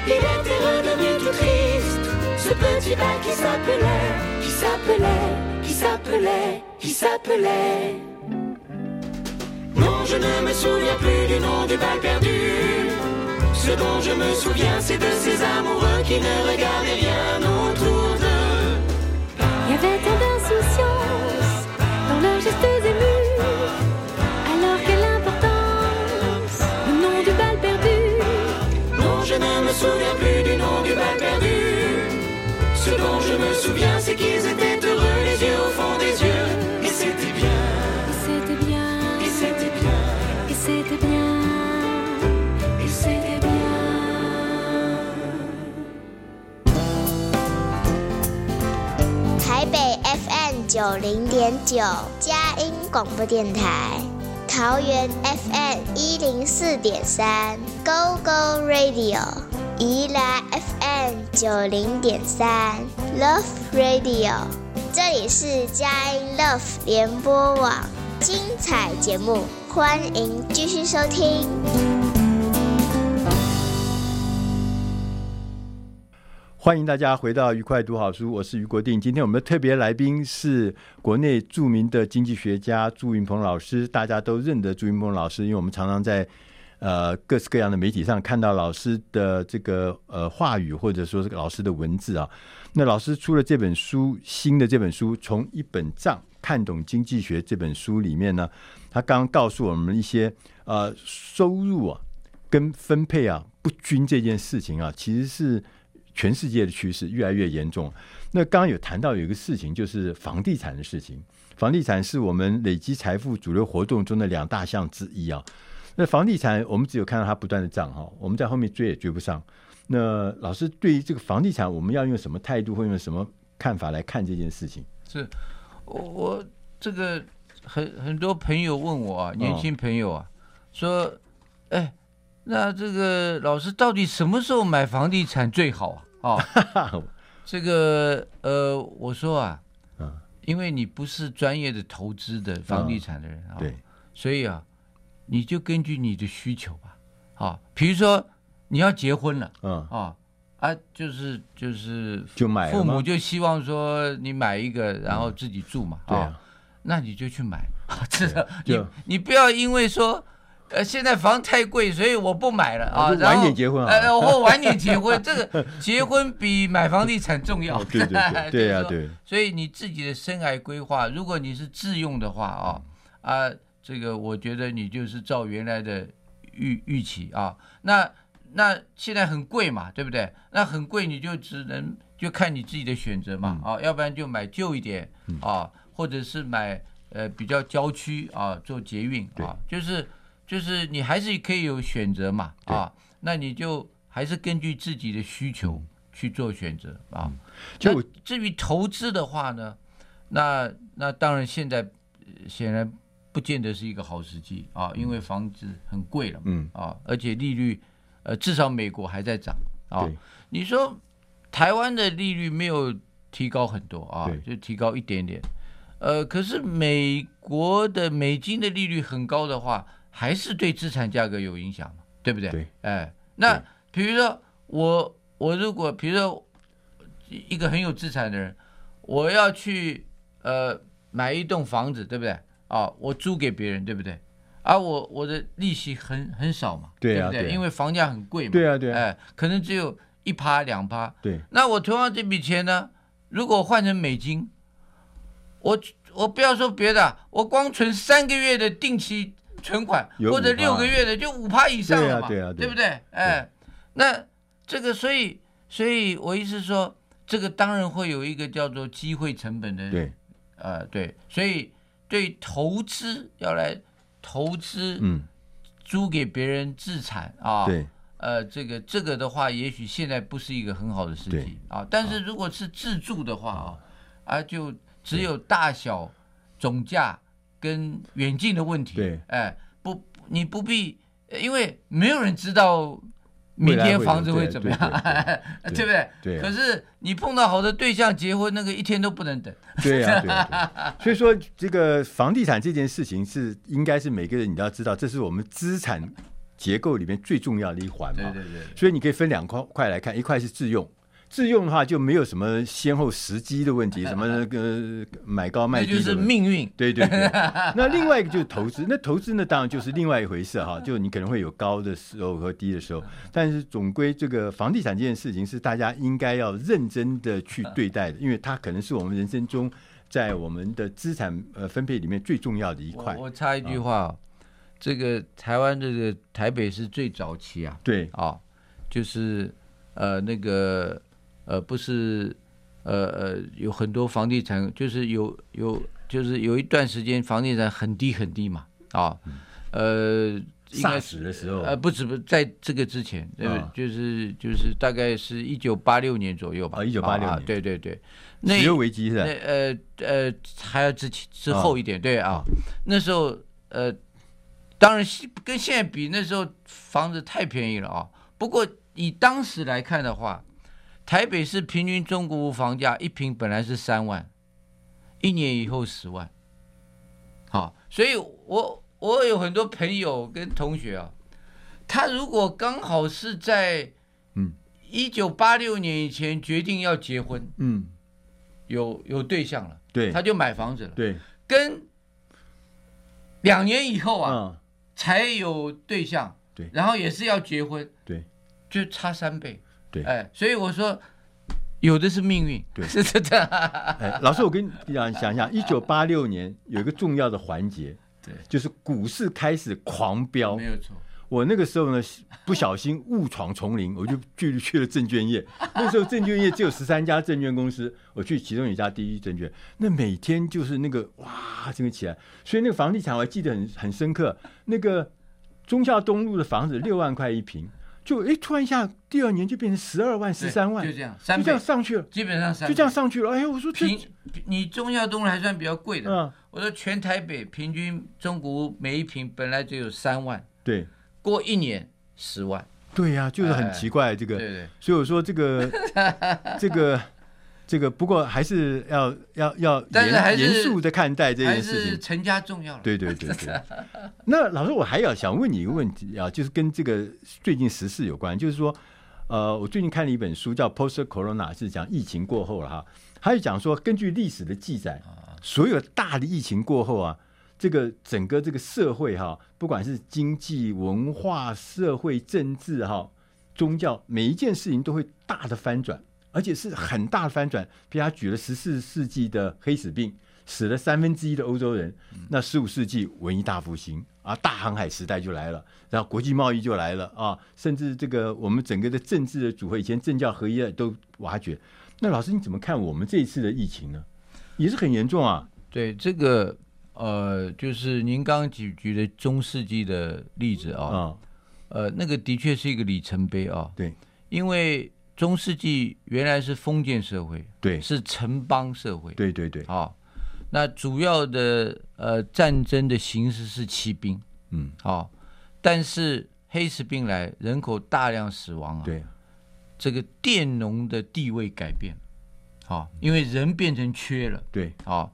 [SPEAKER 5] Il était redevenu tout triste, ce petit bal qui s'appelait, qui s'appelait, qui s'appelait, qui s'appelait. Non, je ne me souviens plus du nom du bal perdu. Ce dont je me souviens, c'est de ces amoureux qui ne regardaient rien autour d'eux.
[SPEAKER 6] Il y avait un
[SPEAKER 7] 台北 FM 九零点九佳音广播电台，桃园 FM 一零四点三 Go Go Radio，宜兰 FM 九零点三 Love Radio，这里是佳音 Love 联播网，精彩节目，欢迎继续收听。
[SPEAKER 5] 欢迎大家回到愉快读好书，我是于国定。今天我们的特别来宾是国内著名的经济学家朱云鹏老师，大家都认得朱云鹏老师，因为我们常常在
[SPEAKER 2] 呃各式各样的媒体上看到老师的这个呃话语，或者说这个老师的文字啊。那老师出了这本书，新的这本书《从一本账看懂经济学》这本书里面呢，他刚刚告诉我们一些呃收入啊跟分配啊不均这件事情啊，其实是全世界的趋势，越来越严重。那刚刚有谈到有一个事情，就是房地产的事情。房地产是我们累积财富主流活动中的两大项之一啊。那房地产，我们只有看到它不断的涨哈，我们在后面追也追不上。那老师对于这个房地产，我们要用什么态度或用什么看法来看这件事情？
[SPEAKER 3] 是，我我这个很很多朋友问我啊，年轻朋友啊，哦、说，哎，那这个老师到底什么时候买房地产最好啊？哦，[LAUGHS] 这个呃，我说啊，嗯，因为你不是专业的投资的房地产的人啊，哦、对，所以啊，你就根据你的需求吧，啊、哦，比如说。你要结婚了，嗯啊啊，就是就是，
[SPEAKER 2] 就买
[SPEAKER 3] 父母就希望说你买一个，然后自己住嘛，啊，那你就去买，[LAUGHS] 知道？你你不要因为说，呃，现在房太贵，所以我不买了啊，
[SPEAKER 2] 晚点结婚啊，
[SPEAKER 3] 呃，[LAUGHS] 我晚点结婚，这个结婚比买房地产重要，
[SPEAKER 2] 对对对，对呀 [LAUGHS] 对。
[SPEAKER 3] 所以你自己的生涯规划，如果你是自用的话啊啊，这个我觉得你就是照原来的预预期啊，那。那现在很贵嘛，对不对？那很贵，你就只能就看你自己的选择嘛，嗯、啊，要不然就买旧一点啊，或者是买呃比较郊区啊，做捷运啊，就是就是你还是可以有选择嘛，啊，那你就还是根据自己的需求去做选择啊。就至于投资的话呢，那那当然现在显然不见得是一个好时机啊，因为房子很贵了，嗯啊，而且利率。呃，至少美国还在涨啊。你说台湾的利率没有提高很多啊，就提高一点点。呃，可是美国的美金的利率很高的话，还是对资产价格有影响嘛？对不对？对。哎，那比如说我我如果比如说一个很有资产的人，我要去呃买一栋房子，对不对？啊，我租给别人，对不对？而、啊、我我的利息很很少嘛，对，啊、对不对？因为房价很贵嘛，
[SPEAKER 2] 对啊对啊，
[SPEAKER 3] 哎，可能只有一趴两趴。
[SPEAKER 2] 对，
[SPEAKER 3] 那我同样这笔钱呢，如果换成美金，我我不要说别的，我光存三个月的定期存款或者六个月的就五趴以上了嘛，对啊对啊对，不对？哎，那这个所以所以我意思说，这个当然会有一个叫做机会成本的，
[SPEAKER 2] 对，
[SPEAKER 3] 呃对，所以对投资要来。投资，嗯，租给别人自产啊，对，呃，这个这个的话，也许现在不是一个很好的时机啊。但是如果是自住的话啊，啊，就只有大小、总价跟远近的问题。对，哎，不，你不必，因为没有人知道。明天房子会怎么样？[LAUGHS] 对不对？对。可是你碰到好的对象结婚，那个一天都不能等。
[SPEAKER 2] 对呀，对。[LAUGHS] 所以说，这个房地产这件事情是应该是每个人你都要知道，这是我们资产结构里面最重要的一环嘛。对对对。所以你可以分两块块来看，一块是自用。自用的话就没有什么先后时机的问题，什么 [LAUGHS] 那个买高卖低的，
[SPEAKER 3] 就是命运。
[SPEAKER 2] 对对对。[LAUGHS] 那另外一个就是投资，那投资呢当然就是另外一回事哈，就你可能会有高的时候和低的时候，但是总归这个房地产这件事情是大家应该要认真的去对待的，因为它可能是我们人生中在我们的资产呃分配里面最重要的一块。
[SPEAKER 3] 我插一句话，哦，这个台湾这个台北是最早期啊，
[SPEAKER 2] 对
[SPEAKER 3] 啊，哦，就是呃那个。呃，不是，呃呃，有很多房地产，就是有有，就是有一段时间房地产很低很低嘛，啊，呃，应该
[SPEAKER 2] 是的时候，
[SPEAKER 3] 呃，不止不在这个之前，对，就是就是大概是一九八六年左右吧，
[SPEAKER 2] 啊，一九八六年，
[SPEAKER 3] 对对对，
[SPEAKER 2] 石油危机是吧？
[SPEAKER 3] 那呃呃，还要之前之后一点，对啊，那时候呃，当然跟现在比，那时候房子太便宜了啊，不过以当时来看的话。台北市平均中国屋房价一平本来是三万，一年以后十万，好，所以我我有很多朋友跟同学啊，他如果刚好是在嗯。一九八六年以前决定要结婚，嗯，有有对象了，
[SPEAKER 2] 对，
[SPEAKER 3] 他就买房子了，
[SPEAKER 2] 对，
[SPEAKER 3] 跟两年以后啊、嗯、才有对象，
[SPEAKER 2] 对，
[SPEAKER 3] 然后也是要结婚，
[SPEAKER 2] 对，
[SPEAKER 3] 就差三倍，
[SPEAKER 2] 对，
[SPEAKER 3] 哎，所以我说有的是命运，
[SPEAKER 2] 对，[LAUGHS]
[SPEAKER 3] 是真的。[LAUGHS]
[SPEAKER 2] 哎，老师，我跟你讲想一下，一九八六年有一个重要的环节，
[SPEAKER 3] 对，
[SPEAKER 2] 就是股市开始狂飙，
[SPEAKER 3] 没有错。
[SPEAKER 2] 我那个时候呢，不小心误闯丛林，我就去去了证券业。[LAUGHS] 那时候证券业只有十三家证券公司，我去其中一家第一证券，那每天就是那个哇，这个起来，所以那个房地产我还记得很很深刻。那个中孝东路的房子六万块一坪，就哎突然一下，第二年就变成十二万、十三万，
[SPEAKER 3] 就这样，
[SPEAKER 2] 就这样上去了，
[SPEAKER 3] 基本上
[SPEAKER 2] 就这样上去了。哎，我说
[SPEAKER 3] 平，你中药东路还算比较贵的，
[SPEAKER 2] 嗯，
[SPEAKER 3] 我说全台北平均中古屋每一瓶本来只有三万，
[SPEAKER 2] 对。
[SPEAKER 3] 过一年十万，
[SPEAKER 2] 对呀、啊，就是很奇怪这个，
[SPEAKER 3] 对对，
[SPEAKER 2] 所以我说这个 [LAUGHS] 这个这个，不过还是要要要严严肃的看待这件事情，
[SPEAKER 3] 成家重要了。
[SPEAKER 2] 对对对对。那老师，我还要想问你一个问题啊，就是跟这个最近时事有关，就是说，呃，我最近看了一本书叫《Post Corona》，是讲疫情过后了哈，还有讲说，根据历史的记载，所有大的疫情过后啊。这个整个这个社会哈，不管是经济、文化、社会、政治哈、宗教，每一件事情都会大的翻转，而且是很大的翻转。比如他举了十四世纪的黑死病，死了三分之一的欧洲人。那十五世纪文艺大复兴啊，大航海时代就来了，然后国际贸易就来了啊，甚至这个我们整个的政治的组合，以前政教合一都挖掘。那老师你怎么看我们这一次的疫情呢？也是很严重啊。
[SPEAKER 3] 对这个。呃，就是您刚刚举举的中世纪的例子啊，
[SPEAKER 2] 哦、
[SPEAKER 3] 呃，那个的确是一个里程碑啊。
[SPEAKER 2] 对，
[SPEAKER 3] 因为中世纪原来是封建社会，
[SPEAKER 2] 对，
[SPEAKER 3] 是城邦社会，
[SPEAKER 2] 对对对。
[SPEAKER 3] 啊，那主要的呃战争的形式是骑兵，
[SPEAKER 2] 嗯，
[SPEAKER 3] 啊，但是黑死病来，人口大量死亡啊，
[SPEAKER 2] 对，
[SPEAKER 3] 这个佃农的地位改变，啊，因为人变成缺了，
[SPEAKER 2] 对，
[SPEAKER 3] 啊。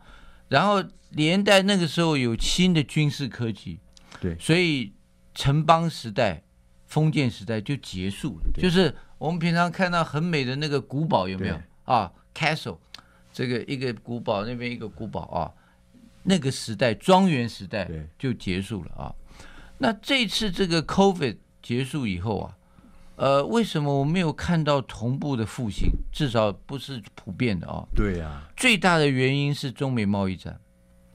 [SPEAKER 3] 然后连带那个时候有新的军事科技，
[SPEAKER 2] 对，
[SPEAKER 3] 所以城邦时代、封建时代就结束了。就是我们平常看到很美的那个古堡，有没有啊？Castle，这个一个古堡，那边一个古堡啊，那个时代庄园时代就结束了啊。那这次这个 COVID 结束以后啊。呃，为什么我没有看到同步的复兴？至少不是普遍的啊、哦。
[SPEAKER 2] 对呀、啊，
[SPEAKER 3] 最大的原因是中美贸易战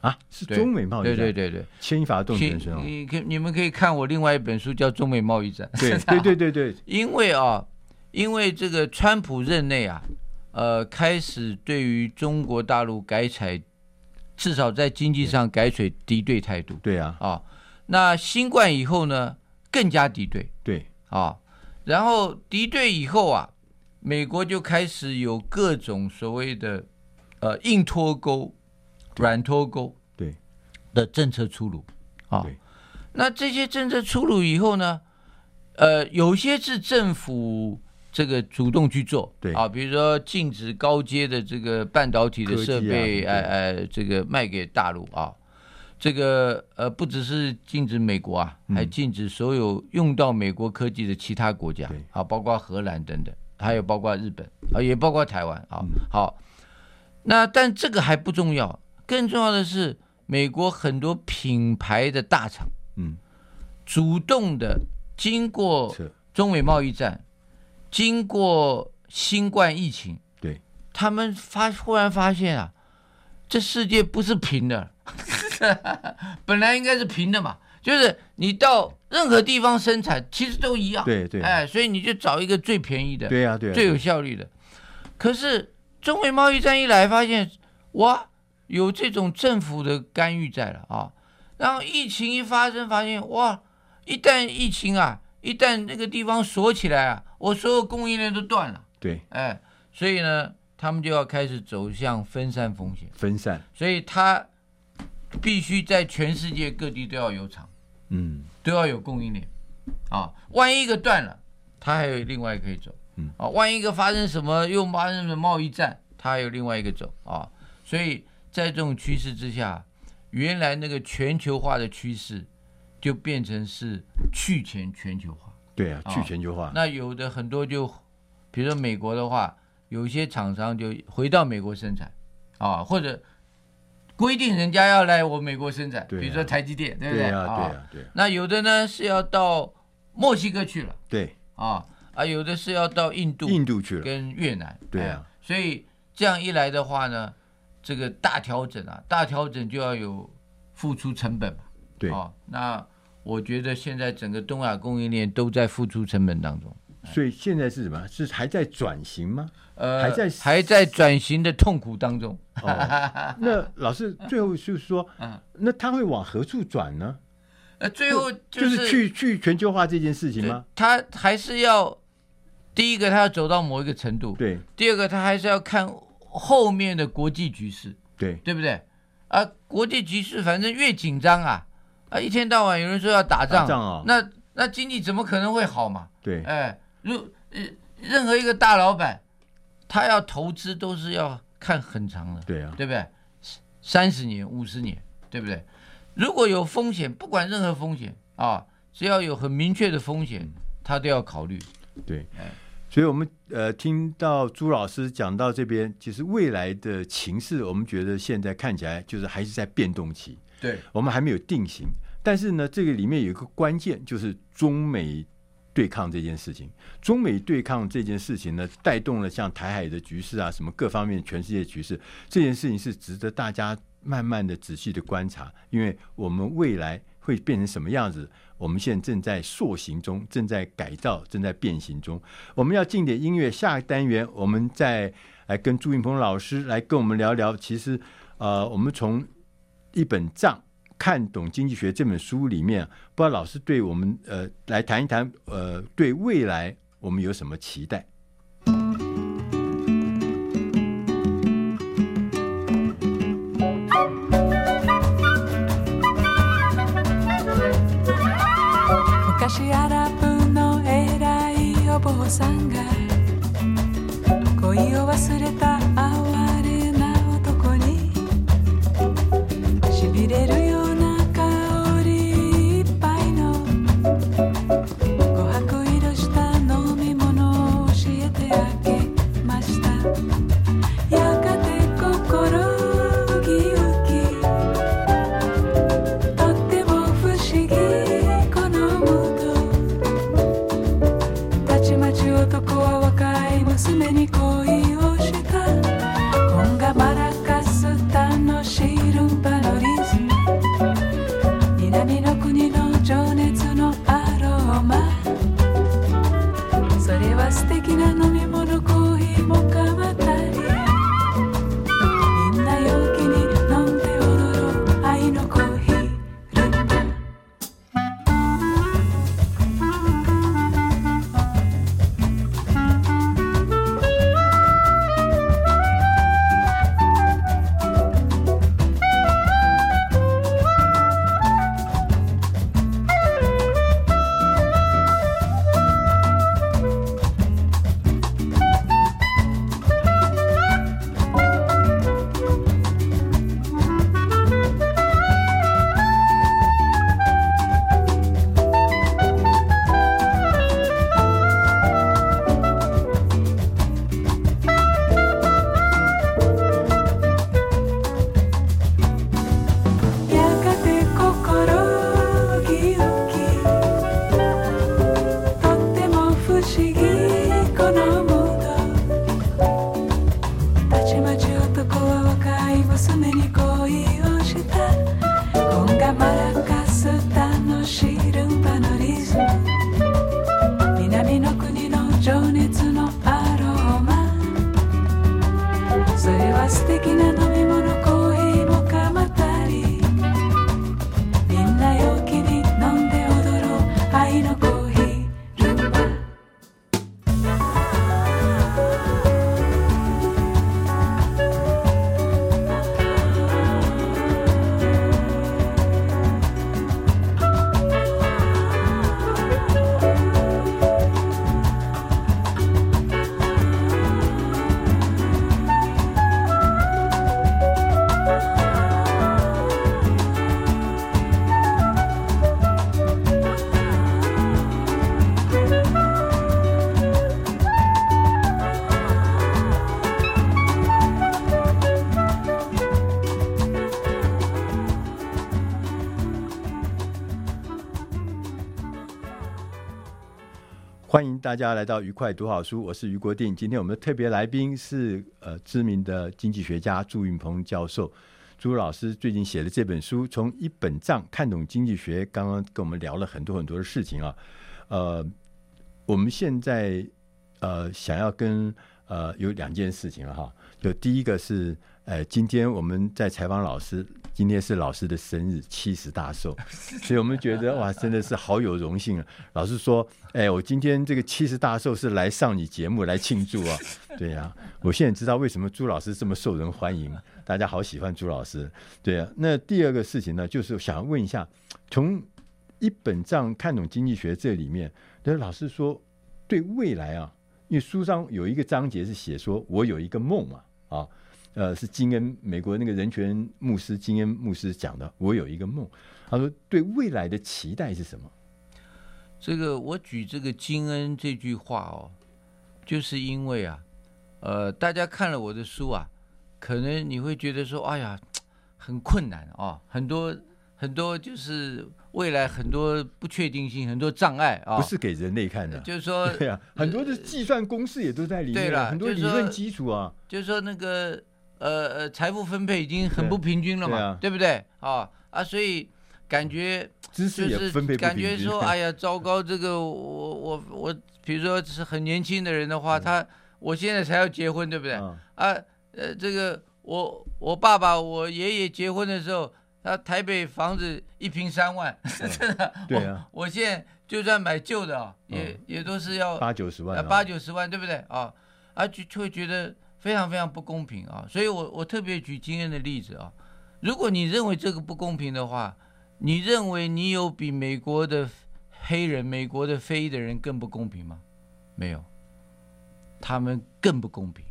[SPEAKER 2] 啊，是中美贸易战。
[SPEAKER 3] 对对对对，
[SPEAKER 2] 牵一发动全身。
[SPEAKER 3] 你可你们可以看我另外一本书叫《中美贸易战》。
[SPEAKER 2] 对对对对对，[LAUGHS]
[SPEAKER 3] 因为啊，因为这个川普任内啊，呃，开始对于中国大陆改采，至少在经济上改采敌对态度。
[SPEAKER 2] 对啊，
[SPEAKER 3] 啊，那新冠以后呢，更加敌对。
[SPEAKER 2] 对
[SPEAKER 3] 啊。然后敌对以后啊，美国就开始有各种所谓的呃硬脱钩、软脱钩
[SPEAKER 2] 对
[SPEAKER 3] 的政策出炉啊。
[SPEAKER 2] 对，
[SPEAKER 3] 那这些政策出炉以后呢，呃，有些是政府这个主动去做，
[SPEAKER 2] 对。
[SPEAKER 3] 啊，比如说禁止高阶的这个半导体的设备，哎哎、啊，这个卖给大陆啊。这个呃，不只是禁止美国啊，还禁止所有用到美国科技的其他国家，啊，包括荷兰等等，还有包括日本啊，也包括台湾啊。好，那但这个还不重要，更重要的是，美国很多品牌的大厂，
[SPEAKER 2] 嗯，
[SPEAKER 3] 主动的经过中美贸易战，经过新冠疫情，
[SPEAKER 2] 对，
[SPEAKER 3] 他们发忽然发现啊，这世界不是平的。[LAUGHS] 本来应该是平的嘛，就是你到任何地方生产，其实都一样。
[SPEAKER 2] 对对，
[SPEAKER 3] 哎，所以你就找一个最便宜的，
[SPEAKER 2] 对呀对，
[SPEAKER 3] 最有效率的。可是中美贸易战一来，发现哇，有这种政府的干预在了啊。然后疫情一发生，发现哇，一旦疫情啊，一旦那个地方锁起来啊，我所有供应链都断了。
[SPEAKER 2] 对，
[SPEAKER 3] 哎，所以呢，他们就要开始走向分散风险，
[SPEAKER 2] 分散。
[SPEAKER 3] 所以他。必须在全世界各地都要有厂，
[SPEAKER 2] 嗯，
[SPEAKER 3] 都要有供应链，啊，万一一个断了，他还有另外一个可以走，
[SPEAKER 2] 嗯，
[SPEAKER 3] 啊，万一一个发生什么又发生什么贸易战，他还有另外一个走，啊，所以在这种趋势之下，原来那个全球化的趋势就变成是去全全球化，
[SPEAKER 2] 对啊，去全球化，
[SPEAKER 3] 那有的很多就，比如说美国的话，有些厂商就回到美国生产，啊，或者。规定人家要来我美国生产，比如说台积电，对不对？
[SPEAKER 2] 对啊，对啊，对。
[SPEAKER 3] 那有的呢是要到墨西哥去了，
[SPEAKER 2] 对。
[SPEAKER 3] 啊啊，有的是要到印度，
[SPEAKER 2] 印度去了，
[SPEAKER 3] 跟越南，
[SPEAKER 2] 对啊，
[SPEAKER 3] 所以这样一来的话呢，这个大调整啊，大调整就要有付出成本嘛，
[SPEAKER 2] 对。
[SPEAKER 3] 啊，那我觉得现在整个东亚供应链都在付出成本当中，
[SPEAKER 2] 所以现在是什么？是还在转型吗？
[SPEAKER 3] 呃，
[SPEAKER 2] 还在
[SPEAKER 3] 还在转型的痛苦当中。
[SPEAKER 2] 哦、那老师最后就是说，[LAUGHS]
[SPEAKER 3] 嗯，
[SPEAKER 2] 那他会往何处转呢？
[SPEAKER 3] 呃，最后
[SPEAKER 2] 就是、就是、去去全球化这件事情吗？
[SPEAKER 3] 他还是要第一个，他要走到某一个程度，
[SPEAKER 2] 对；
[SPEAKER 3] 第二个，他还是要看后面的国际局势，
[SPEAKER 2] 对，
[SPEAKER 3] 对不对？啊，国际局势反正越紧张啊，啊，一天到晚有人说要打仗，
[SPEAKER 2] 打仗哦、
[SPEAKER 3] 那那经济怎么可能会好嘛？
[SPEAKER 2] 对，
[SPEAKER 3] 哎，如任何一个大老板。他要投资都是要看很长的，
[SPEAKER 2] 对啊，
[SPEAKER 3] 对不对？三十年、五十年，对不对？如果有风险，不管任何风险啊，只要有很明确的风险，他都要考虑。
[SPEAKER 2] 对，所以我们呃听到朱老师讲到这边，其实未来的情势，我们觉得现在看起来就是还是在变动期，
[SPEAKER 3] 对，
[SPEAKER 2] 我们还没有定型。但是呢，这个里面有一个关键，就是中美。对抗这件事情，中美对抗这件事情呢，带动了像台海的局势啊，什么各方面全世界局势，这件事情是值得大家慢慢的、仔细的观察，因为我们未来会变成什么样子，我们现在正在塑形中，正在改造，正在变形中。我们要进点音乐，下个单元我们再来跟朱云鹏老师来跟我们聊聊。其实，呃，我们从一本账。看懂经济学这本书里面，不知道老师对我们呃来谈一谈呃对未来我们有什么期待。大家来到愉快读好书，我是于国定。今天我们的特别来宾是呃知名的经济学家朱云鹏教授。朱老师最近写的这本书《从一本账看懂经济学》，刚刚跟我们聊了很多很多的事情啊。呃，我们现在呃想要跟呃有两件事情哈。就第一个是，呃，今天我们在采访老师。今天是老师的生日，七十大寿，所以我们觉得 [LAUGHS] 哇，真的是好有荣幸啊！老师说：“哎，我今天这个七十大寿是来上你节目来庆祝啊！” [LAUGHS] 对呀、啊，我现在知道为什么朱老师这么受人欢迎，大家好喜欢朱老师。对呀、啊，那第二个事情呢，就是想要问一下，从一本账看懂经济学这里面，那老师说对未来啊，因为书上有一个章节是写说我有一个梦嘛，啊。呃，是金恩，美国那个人权牧师金恩牧师讲的。我有一个梦，他说对未来的期待是什么？
[SPEAKER 3] 这个我举这个金恩这句话哦，就是因为啊，呃，大家看了我的书啊，可能你会觉得说，哎呀，很困难啊、哦，很多很多就是未来很多不确定性，很多障碍啊，
[SPEAKER 2] 不是给人类看的，
[SPEAKER 3] 就是说，[LAUGHS]
[SPEAKER 2] 对啊，很多的计算公式也都在里面，
[SPEAKER 3] 对了，
[SPEAKER 2] 很多理论基础啊，
[SPEAKER 3] 就是说那个。呃呃，财富分配已经很不平均了嘛，对，对，啊、对不对？啊啊，所以感觉就是感觉说，[LAUGHS] 哎呀，糟糕，这个我我我，比如说是很年轻的人的话，他我现在才要结婚，对不对？啊，呃，这个我我爸爸我爷爷结婚的时候，他台北房子一平三万，[LAUGHS] 真的，对啊，我现在就算买旧的啊，也也都是要
[SPEAKER 2] 八九十万，
[SPEAKER 3] 八九十万，对不对？啊啊，就就会觉得。非常非常不公平啊！所以我我特别举今天的例子啊。如果你认为这个不公平的话，你认为你有比美国的黑人、美国的非裔的人更不公平吗？没有，他们更不公平。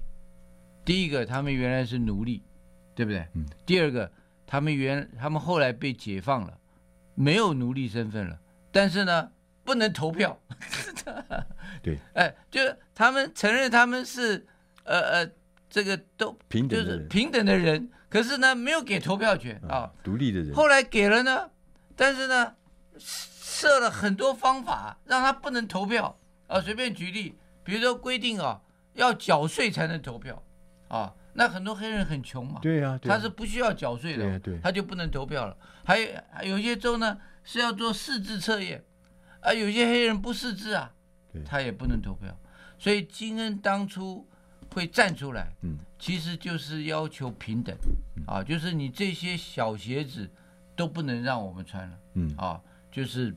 [SPEAKER 3] 第一个，他们原来是奴隶，对不对？嗯。第二个，他们原他们后来被解放了，没有奴隶身份了，但是呢，不能投票。
[SPEAKER 2] 对。[LAUGHS]
[SPEAKER 3] 哎，就他们承认他们是呃呃。这个都就是平等的人，可是呢，没有给投票权啊。
[SPEAKER 2] 独立的人。
[SPEAKER 3] 后来给了呢，但是呢，设了很多方法让他不能投票啊。随便举例，比如说规定啊，要缴税才能投票啊。那很多黑人很穷嘛，
[SPEAKER 2] 对呀，
[SPEAKER 3] 他是不需要缴税的，他就不能投票了。还有还有些州呢是要做识字测验啊，有些黑人不识字啊，他也不能投票。所以金恩当初。会站出来，嗯，其实就是要求平等，嗯、啊，就是你这些小鞋子都不能让我们穿了，嗯，啊，就是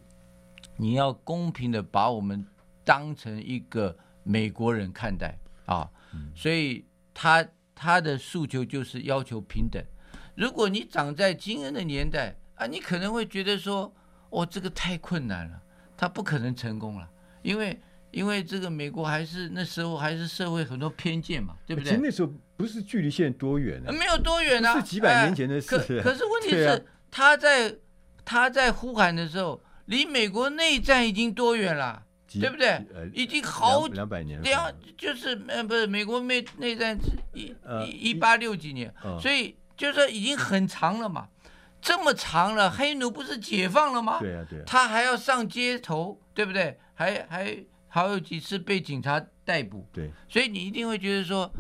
[SPEAKER 3] 你要公平的把我们当成一个美国人看待，啊，嗯、所以他他的诉求就是要求平等。如果你长在金恩的年代啊，你可能会觉得说，哦，这个太困难了，他不可能成功了，因为。因为这个美国还是那时候还是社会很多偏见嘛，对不对？
[SPEAKER 2] 其实那时候不是距离现在多远呢？
[SPEAKER 3] 没有多远啊，
[SPEAKER 2] 是几百年前的事。
[SPEAKER 3] 可可是问题 [LAUGHS] 是，他在他在呼喊的时候，离美国内战已经多远了，对不对？已经好
[SPEAKER 2] 两百年了。
[SPEAKER 3] 两就是呃不是美国内内战一一八六几年，所以就是说已经很长了嘛。这么长了，黑奴不是解放了吗？
[SPEAKER 2] 对啊对啊。
[SPEAKER 3] 他还要上街头，对不对？还还。还有几次被警察逮捕，
[SPEAKER 2] 对，
[SPEAKER 3] 所以你一定会觉得说，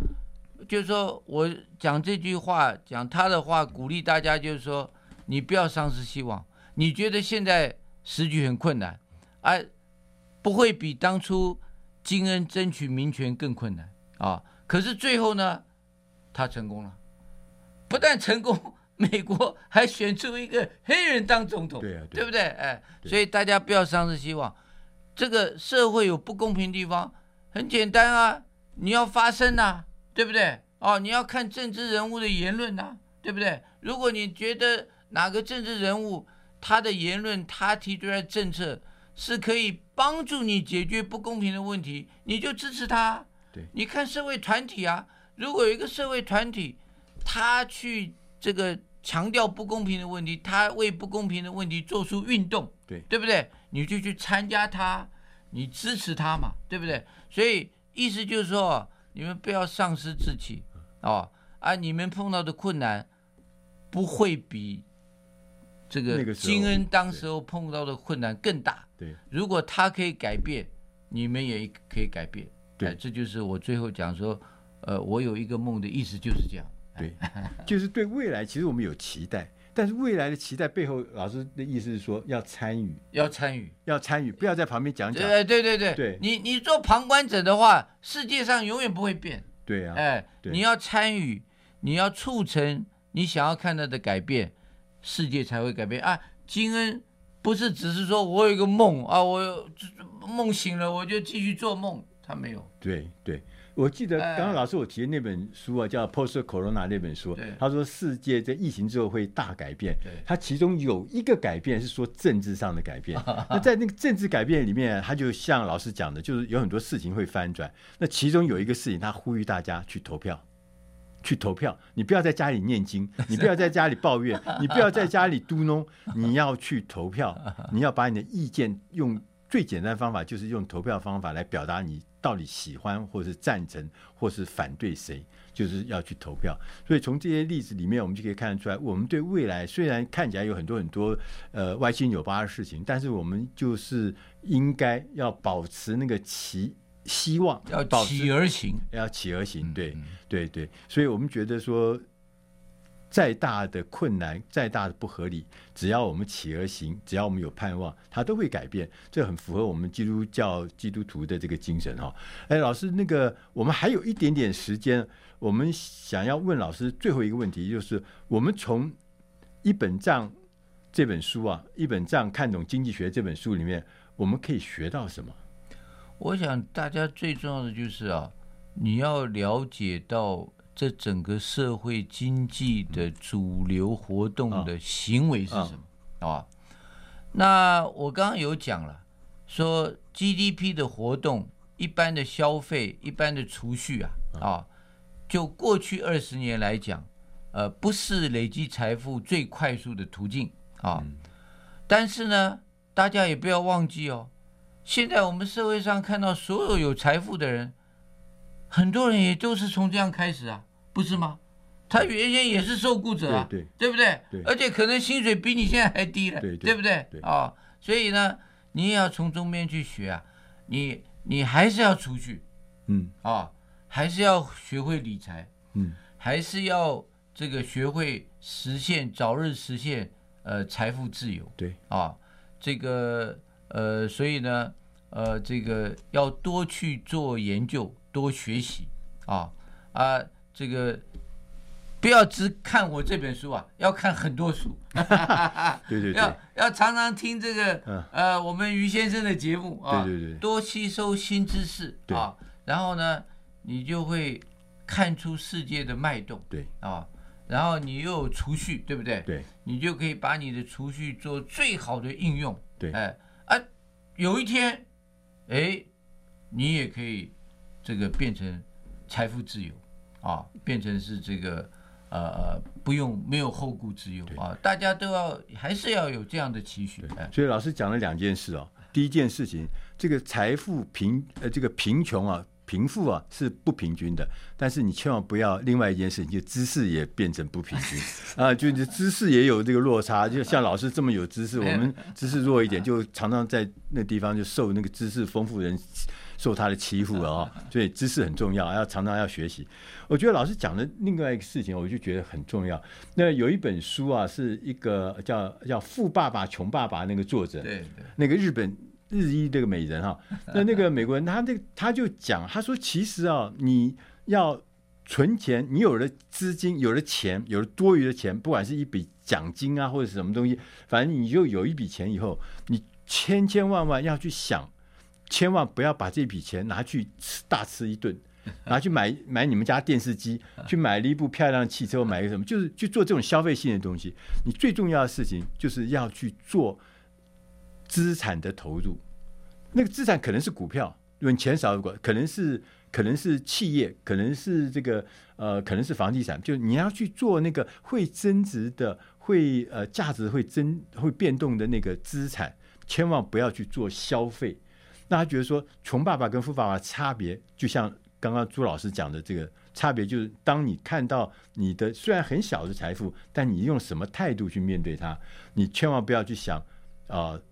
[SPEAKER 3] 就是说我讲这句话，讲他的话，鼓励大家，就是说你不要丧失希望。你觉得现在时局很困难，而、啊、不会比当初金恩争取民权更困难啊！可是最后呢，他成功了，不但成功，美国还选出一个黑人当总统，
[SPEAKER 2] 对啊，
[SPEAKER 3] 对不对？哎，所以大家不要丧失希望。这个社会有不公平的地方，很简单啊，你要发声呐，对不对？哦，你要看政治人物的言论呐，对不对？如果你觉得哪个政治人物他的言论，他提出来的政策是可以帮助你解决不公平的问题，你就支持他。
[SPEAKER 2] 对，
[SPEAKER 3] 你看社会团体啊，如果有一个社会团体，他去这个强调不公平的问题，他为不公平的问题做出运动，
[SPEAKER 2] 对，
[SPEAKER 3] 对不对？你就去参加他，你支持他嘛，对不对？所以意思就是说，你们不要丧失志气哦，啊，你们碰到的困难不会比这个金恩当时候碰到的困难更大。
[SPEAKER 2] 对，
[SPEAKER 3] 如果他可以改变，你们也可以改变。
[SPEAKER 2] 对，
[SPEAKER 3] 哎，这就是我最后讲说，呃，我有一个梦的意思就是这样。
[SPEAKER 2] 对，[LAUGHS] 就是对未来，其实我们有期待。但是未来的期待背后，老师的意思是说要参与，
[SPEAKER 3] 要参与，
[SPEAKER 2] 要参与，不要在旁边讲讲。
[SPEAKER 3] 对对对对，
[SPEAKER 2] 对
[SPEAKER 3] 你你做旁观者的话，世界上永远不会变。
[SPEAKER 2] 对啊，
[SPEAKER 3] 哎，你要参与，你要促成你想要看到的改变，世界才会改变啊。金恩不是只是说我有一个梦啊，我梦醒了我就继续做梦，他没有。
[SPEAKER 2] 对对。我记得刚刚老师我提的那本书啊，叫《Post Corona》那本书，他说世界在疫情之后会大改变。他其中有一个改变是说政治上的改变。[LAUGHS] 那在那个政治改变里面，他就像老师讲的，就是有很多事情会翻转。那其中有一个事情，他呼吁大家去投票，去投票。你不要在家里念经，[LAUGHS] 你不要在家里抱怨，你不要在家里嘟哝，你要去投票。你要把你的意见用最简单的方法，就是用投票方法来表达你。到底喜欢或是赞成或是反对谁，就是要去投票。所以从这些例子里面，我们就可以看得出来，我们对未来虽然看起来有很多很多呃歪七扭八的事情，但是我们就是应该要保持那个期希望，
[SPEAKER 3] 要起而行，
[SPEAKER 2] 要起而行。对对对，所以我们觉得说。再大的困难，再大的不合理，只要我们起而行，只要我们有盼望，它都会改变。这很符合我们基督教基督徒的这个精神哈。哎，老师，那个我们还有一点点时间，我们想要问老师最后一个问题，就是我们从一本账这本书啊，一本账看懂经济学这本书里面，我们可以学到什么？
[SPEAKER 3] 我想大家最重要的就是啊，你要了解到。这整个社会经济的主流活动的行为是什么？嗯、啊，那我刚刚有讲了，说 GDP 的活动，一般的消费，一般的储蓄啊，啊，就过去二十年来讲，呃，不是累积财富最快速的途径啊。但是呢，大家也不要忘记哦，现在我们社会上看到所有有财富的人。很多人也都是从这样开始啊，不是吗？他原先也是受雇者啊，
[SPEAKER 2] 对，对，
[SPEAKER 3] 对不对？
[SPEAKER 2] 对，
[SPEAKER 3] 而且可能薪水比你现在还低了，
[SPEAKER 2] 对，
[SPEAKER 3] 对不对？
[SPEAKER 2] 啊，
[SPEAKER 3] 哦，所以呢，你也要从中间去学啊，你你还是要出去，
[SPEAKER 2] 嗯，
[SPEAKER 3] 啊、哦，还是要学会理财，
[SPEAKER 2] 嗯，
[SPEAKER 3] 还是要这个学会实现早日实现呃财富自由，
[SPEAKER 2] 对，
[SPEAKER 3] 啊、哦，这个呃，所以呢，呃，这个要多去做研究。多学习啊啊！这个不要只看我这本书啊，要看很多书。[LAUGHS]
[SPEAKER 2] 对对对，
[SPEAKER 3] 要要常常听这个、
[SPEAKER 2] 嗯、
[SPEAKER 3] 呃我们于先生的节目啊，
[SPEAKER 2] 对对对，
[SPEAKER 3] 多吸收新知识啊，然后呢，你就会看出世界的脉动。
[SPEAKER 2] 对
[SPEAKER 3] 啊，然后你又有储蓄，对不对？
[SPEAKER 2] 对，
[SPEAKER 3] 你就可以把你的储蓄做最好的应用。
[SPEAKER 2] 对，
[SPEAKER 3] 哎啊，有一天，哎，你也可以。这个变成财富自由啊，变成是这个呃不用没有后顾之忧啊，大家都要还是要有这样的期许。
[SPEAKER 2] 所以老师讲了两件事哦，第一件事情，这个财富贫呃这个贫穷啊贫富啊是不平均的，但是你千万不要另外一件事情，就知识也变成不平均 [LAUGHS] 啊，就知识也有这个落差，就像老师这么有知识，我们知识弱一点，就常常在那地方就受那个知识丰富人。受他的欺负了啊，[LAUGHS] 所以知识很重要，要常常要学习。我觉得老师讲的另外一个事情，我就觉得很重要。那有一本书啊，是一个叫叫《富爸爸穷爸爸》那个作者，
[SPEAKER 3] 对，
[SPEAKER 2] 那个日本日裔这个美人哈，[LAUGHS] 那那个美国人，他这他就讲，他说其实啊，你要存钱，你有了资金，有了钱，有了多余的钱，不管是一笔奖金啊，或者是什么东西，反正你就有一笔钱以后，你千千万万要去想。千万不要把这笔钱拿去吃大吃一顿，[LAUGHS] 拿去买买你们家电视机，[LAUGHS] 去买了一部漂亮的汽车，买个什么，就是去做这种消费性的东西。你最重要的事情就是要去做资产的投入。那个资产可能是股票，因为钱少的股，可能是可能是企业，可能是这个呃，可能是房地产。就你要去做那个会增值的、会呃价值会增会变动的那个资产，千万不要去做消费。那他觉得说，穷爸爸跟富爸爸差别，就像刚刚朱老师讲的这个差别，就是当你看到你的虽然很小的财富，但你用什么态度去面对它，你千万不要去想啊、呃，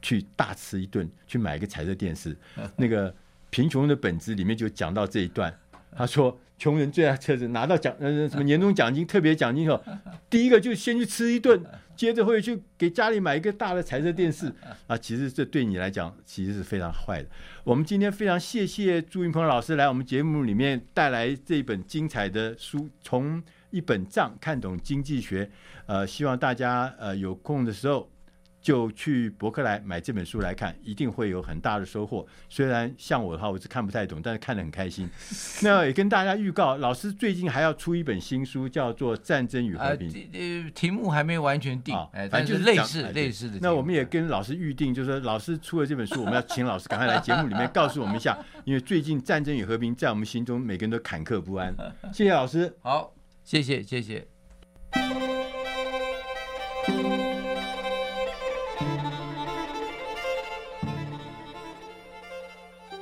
[SPEAKER 2] 去大吃一顿，去买一个彩色电视。[LAUGHS] 那个《贫穷的本质》里面就讲到这一段，他说。穷人最爱车子，拿到奖呃什么年终奖金、特别奖金后，[LAUGHS] 第一个就先去吃一顿，接着会去给家里买一个大的彩色电视 [LAUGHS] 啊。其实这对你来讲其实是非常坏的。我们今天非常谢谢朱云鹏老师来我们节目里面带来这一本精彩的书，从一本账看懂经济学。呃，希望大家呃有空的时候。就去博客来买这本书来看，一定会有很大的收获。虽然像我的话，我是看不太懂，但是看得很开心。[LAUGHS] 那也跟大家预告，老师最近还要出一本新书，叫做《战争与和平》。
[SPEAKER 3] 呃，题目还没完全定，哎、哦，
[SPEAKER 2] 反正就是
[SPEAKER 3] 类似类似的。
[SPEAKER 2] 那我们也跟老师预定，就是说老师出了这本书，我们要请老师赶快来节目里面告诉我们一下，因为最近《战争与和平》在我们心中每个人都坎坷不安。[LAUGHS] 谢谢老师，
[SPEAKER 3] 好，谢谢谢谢。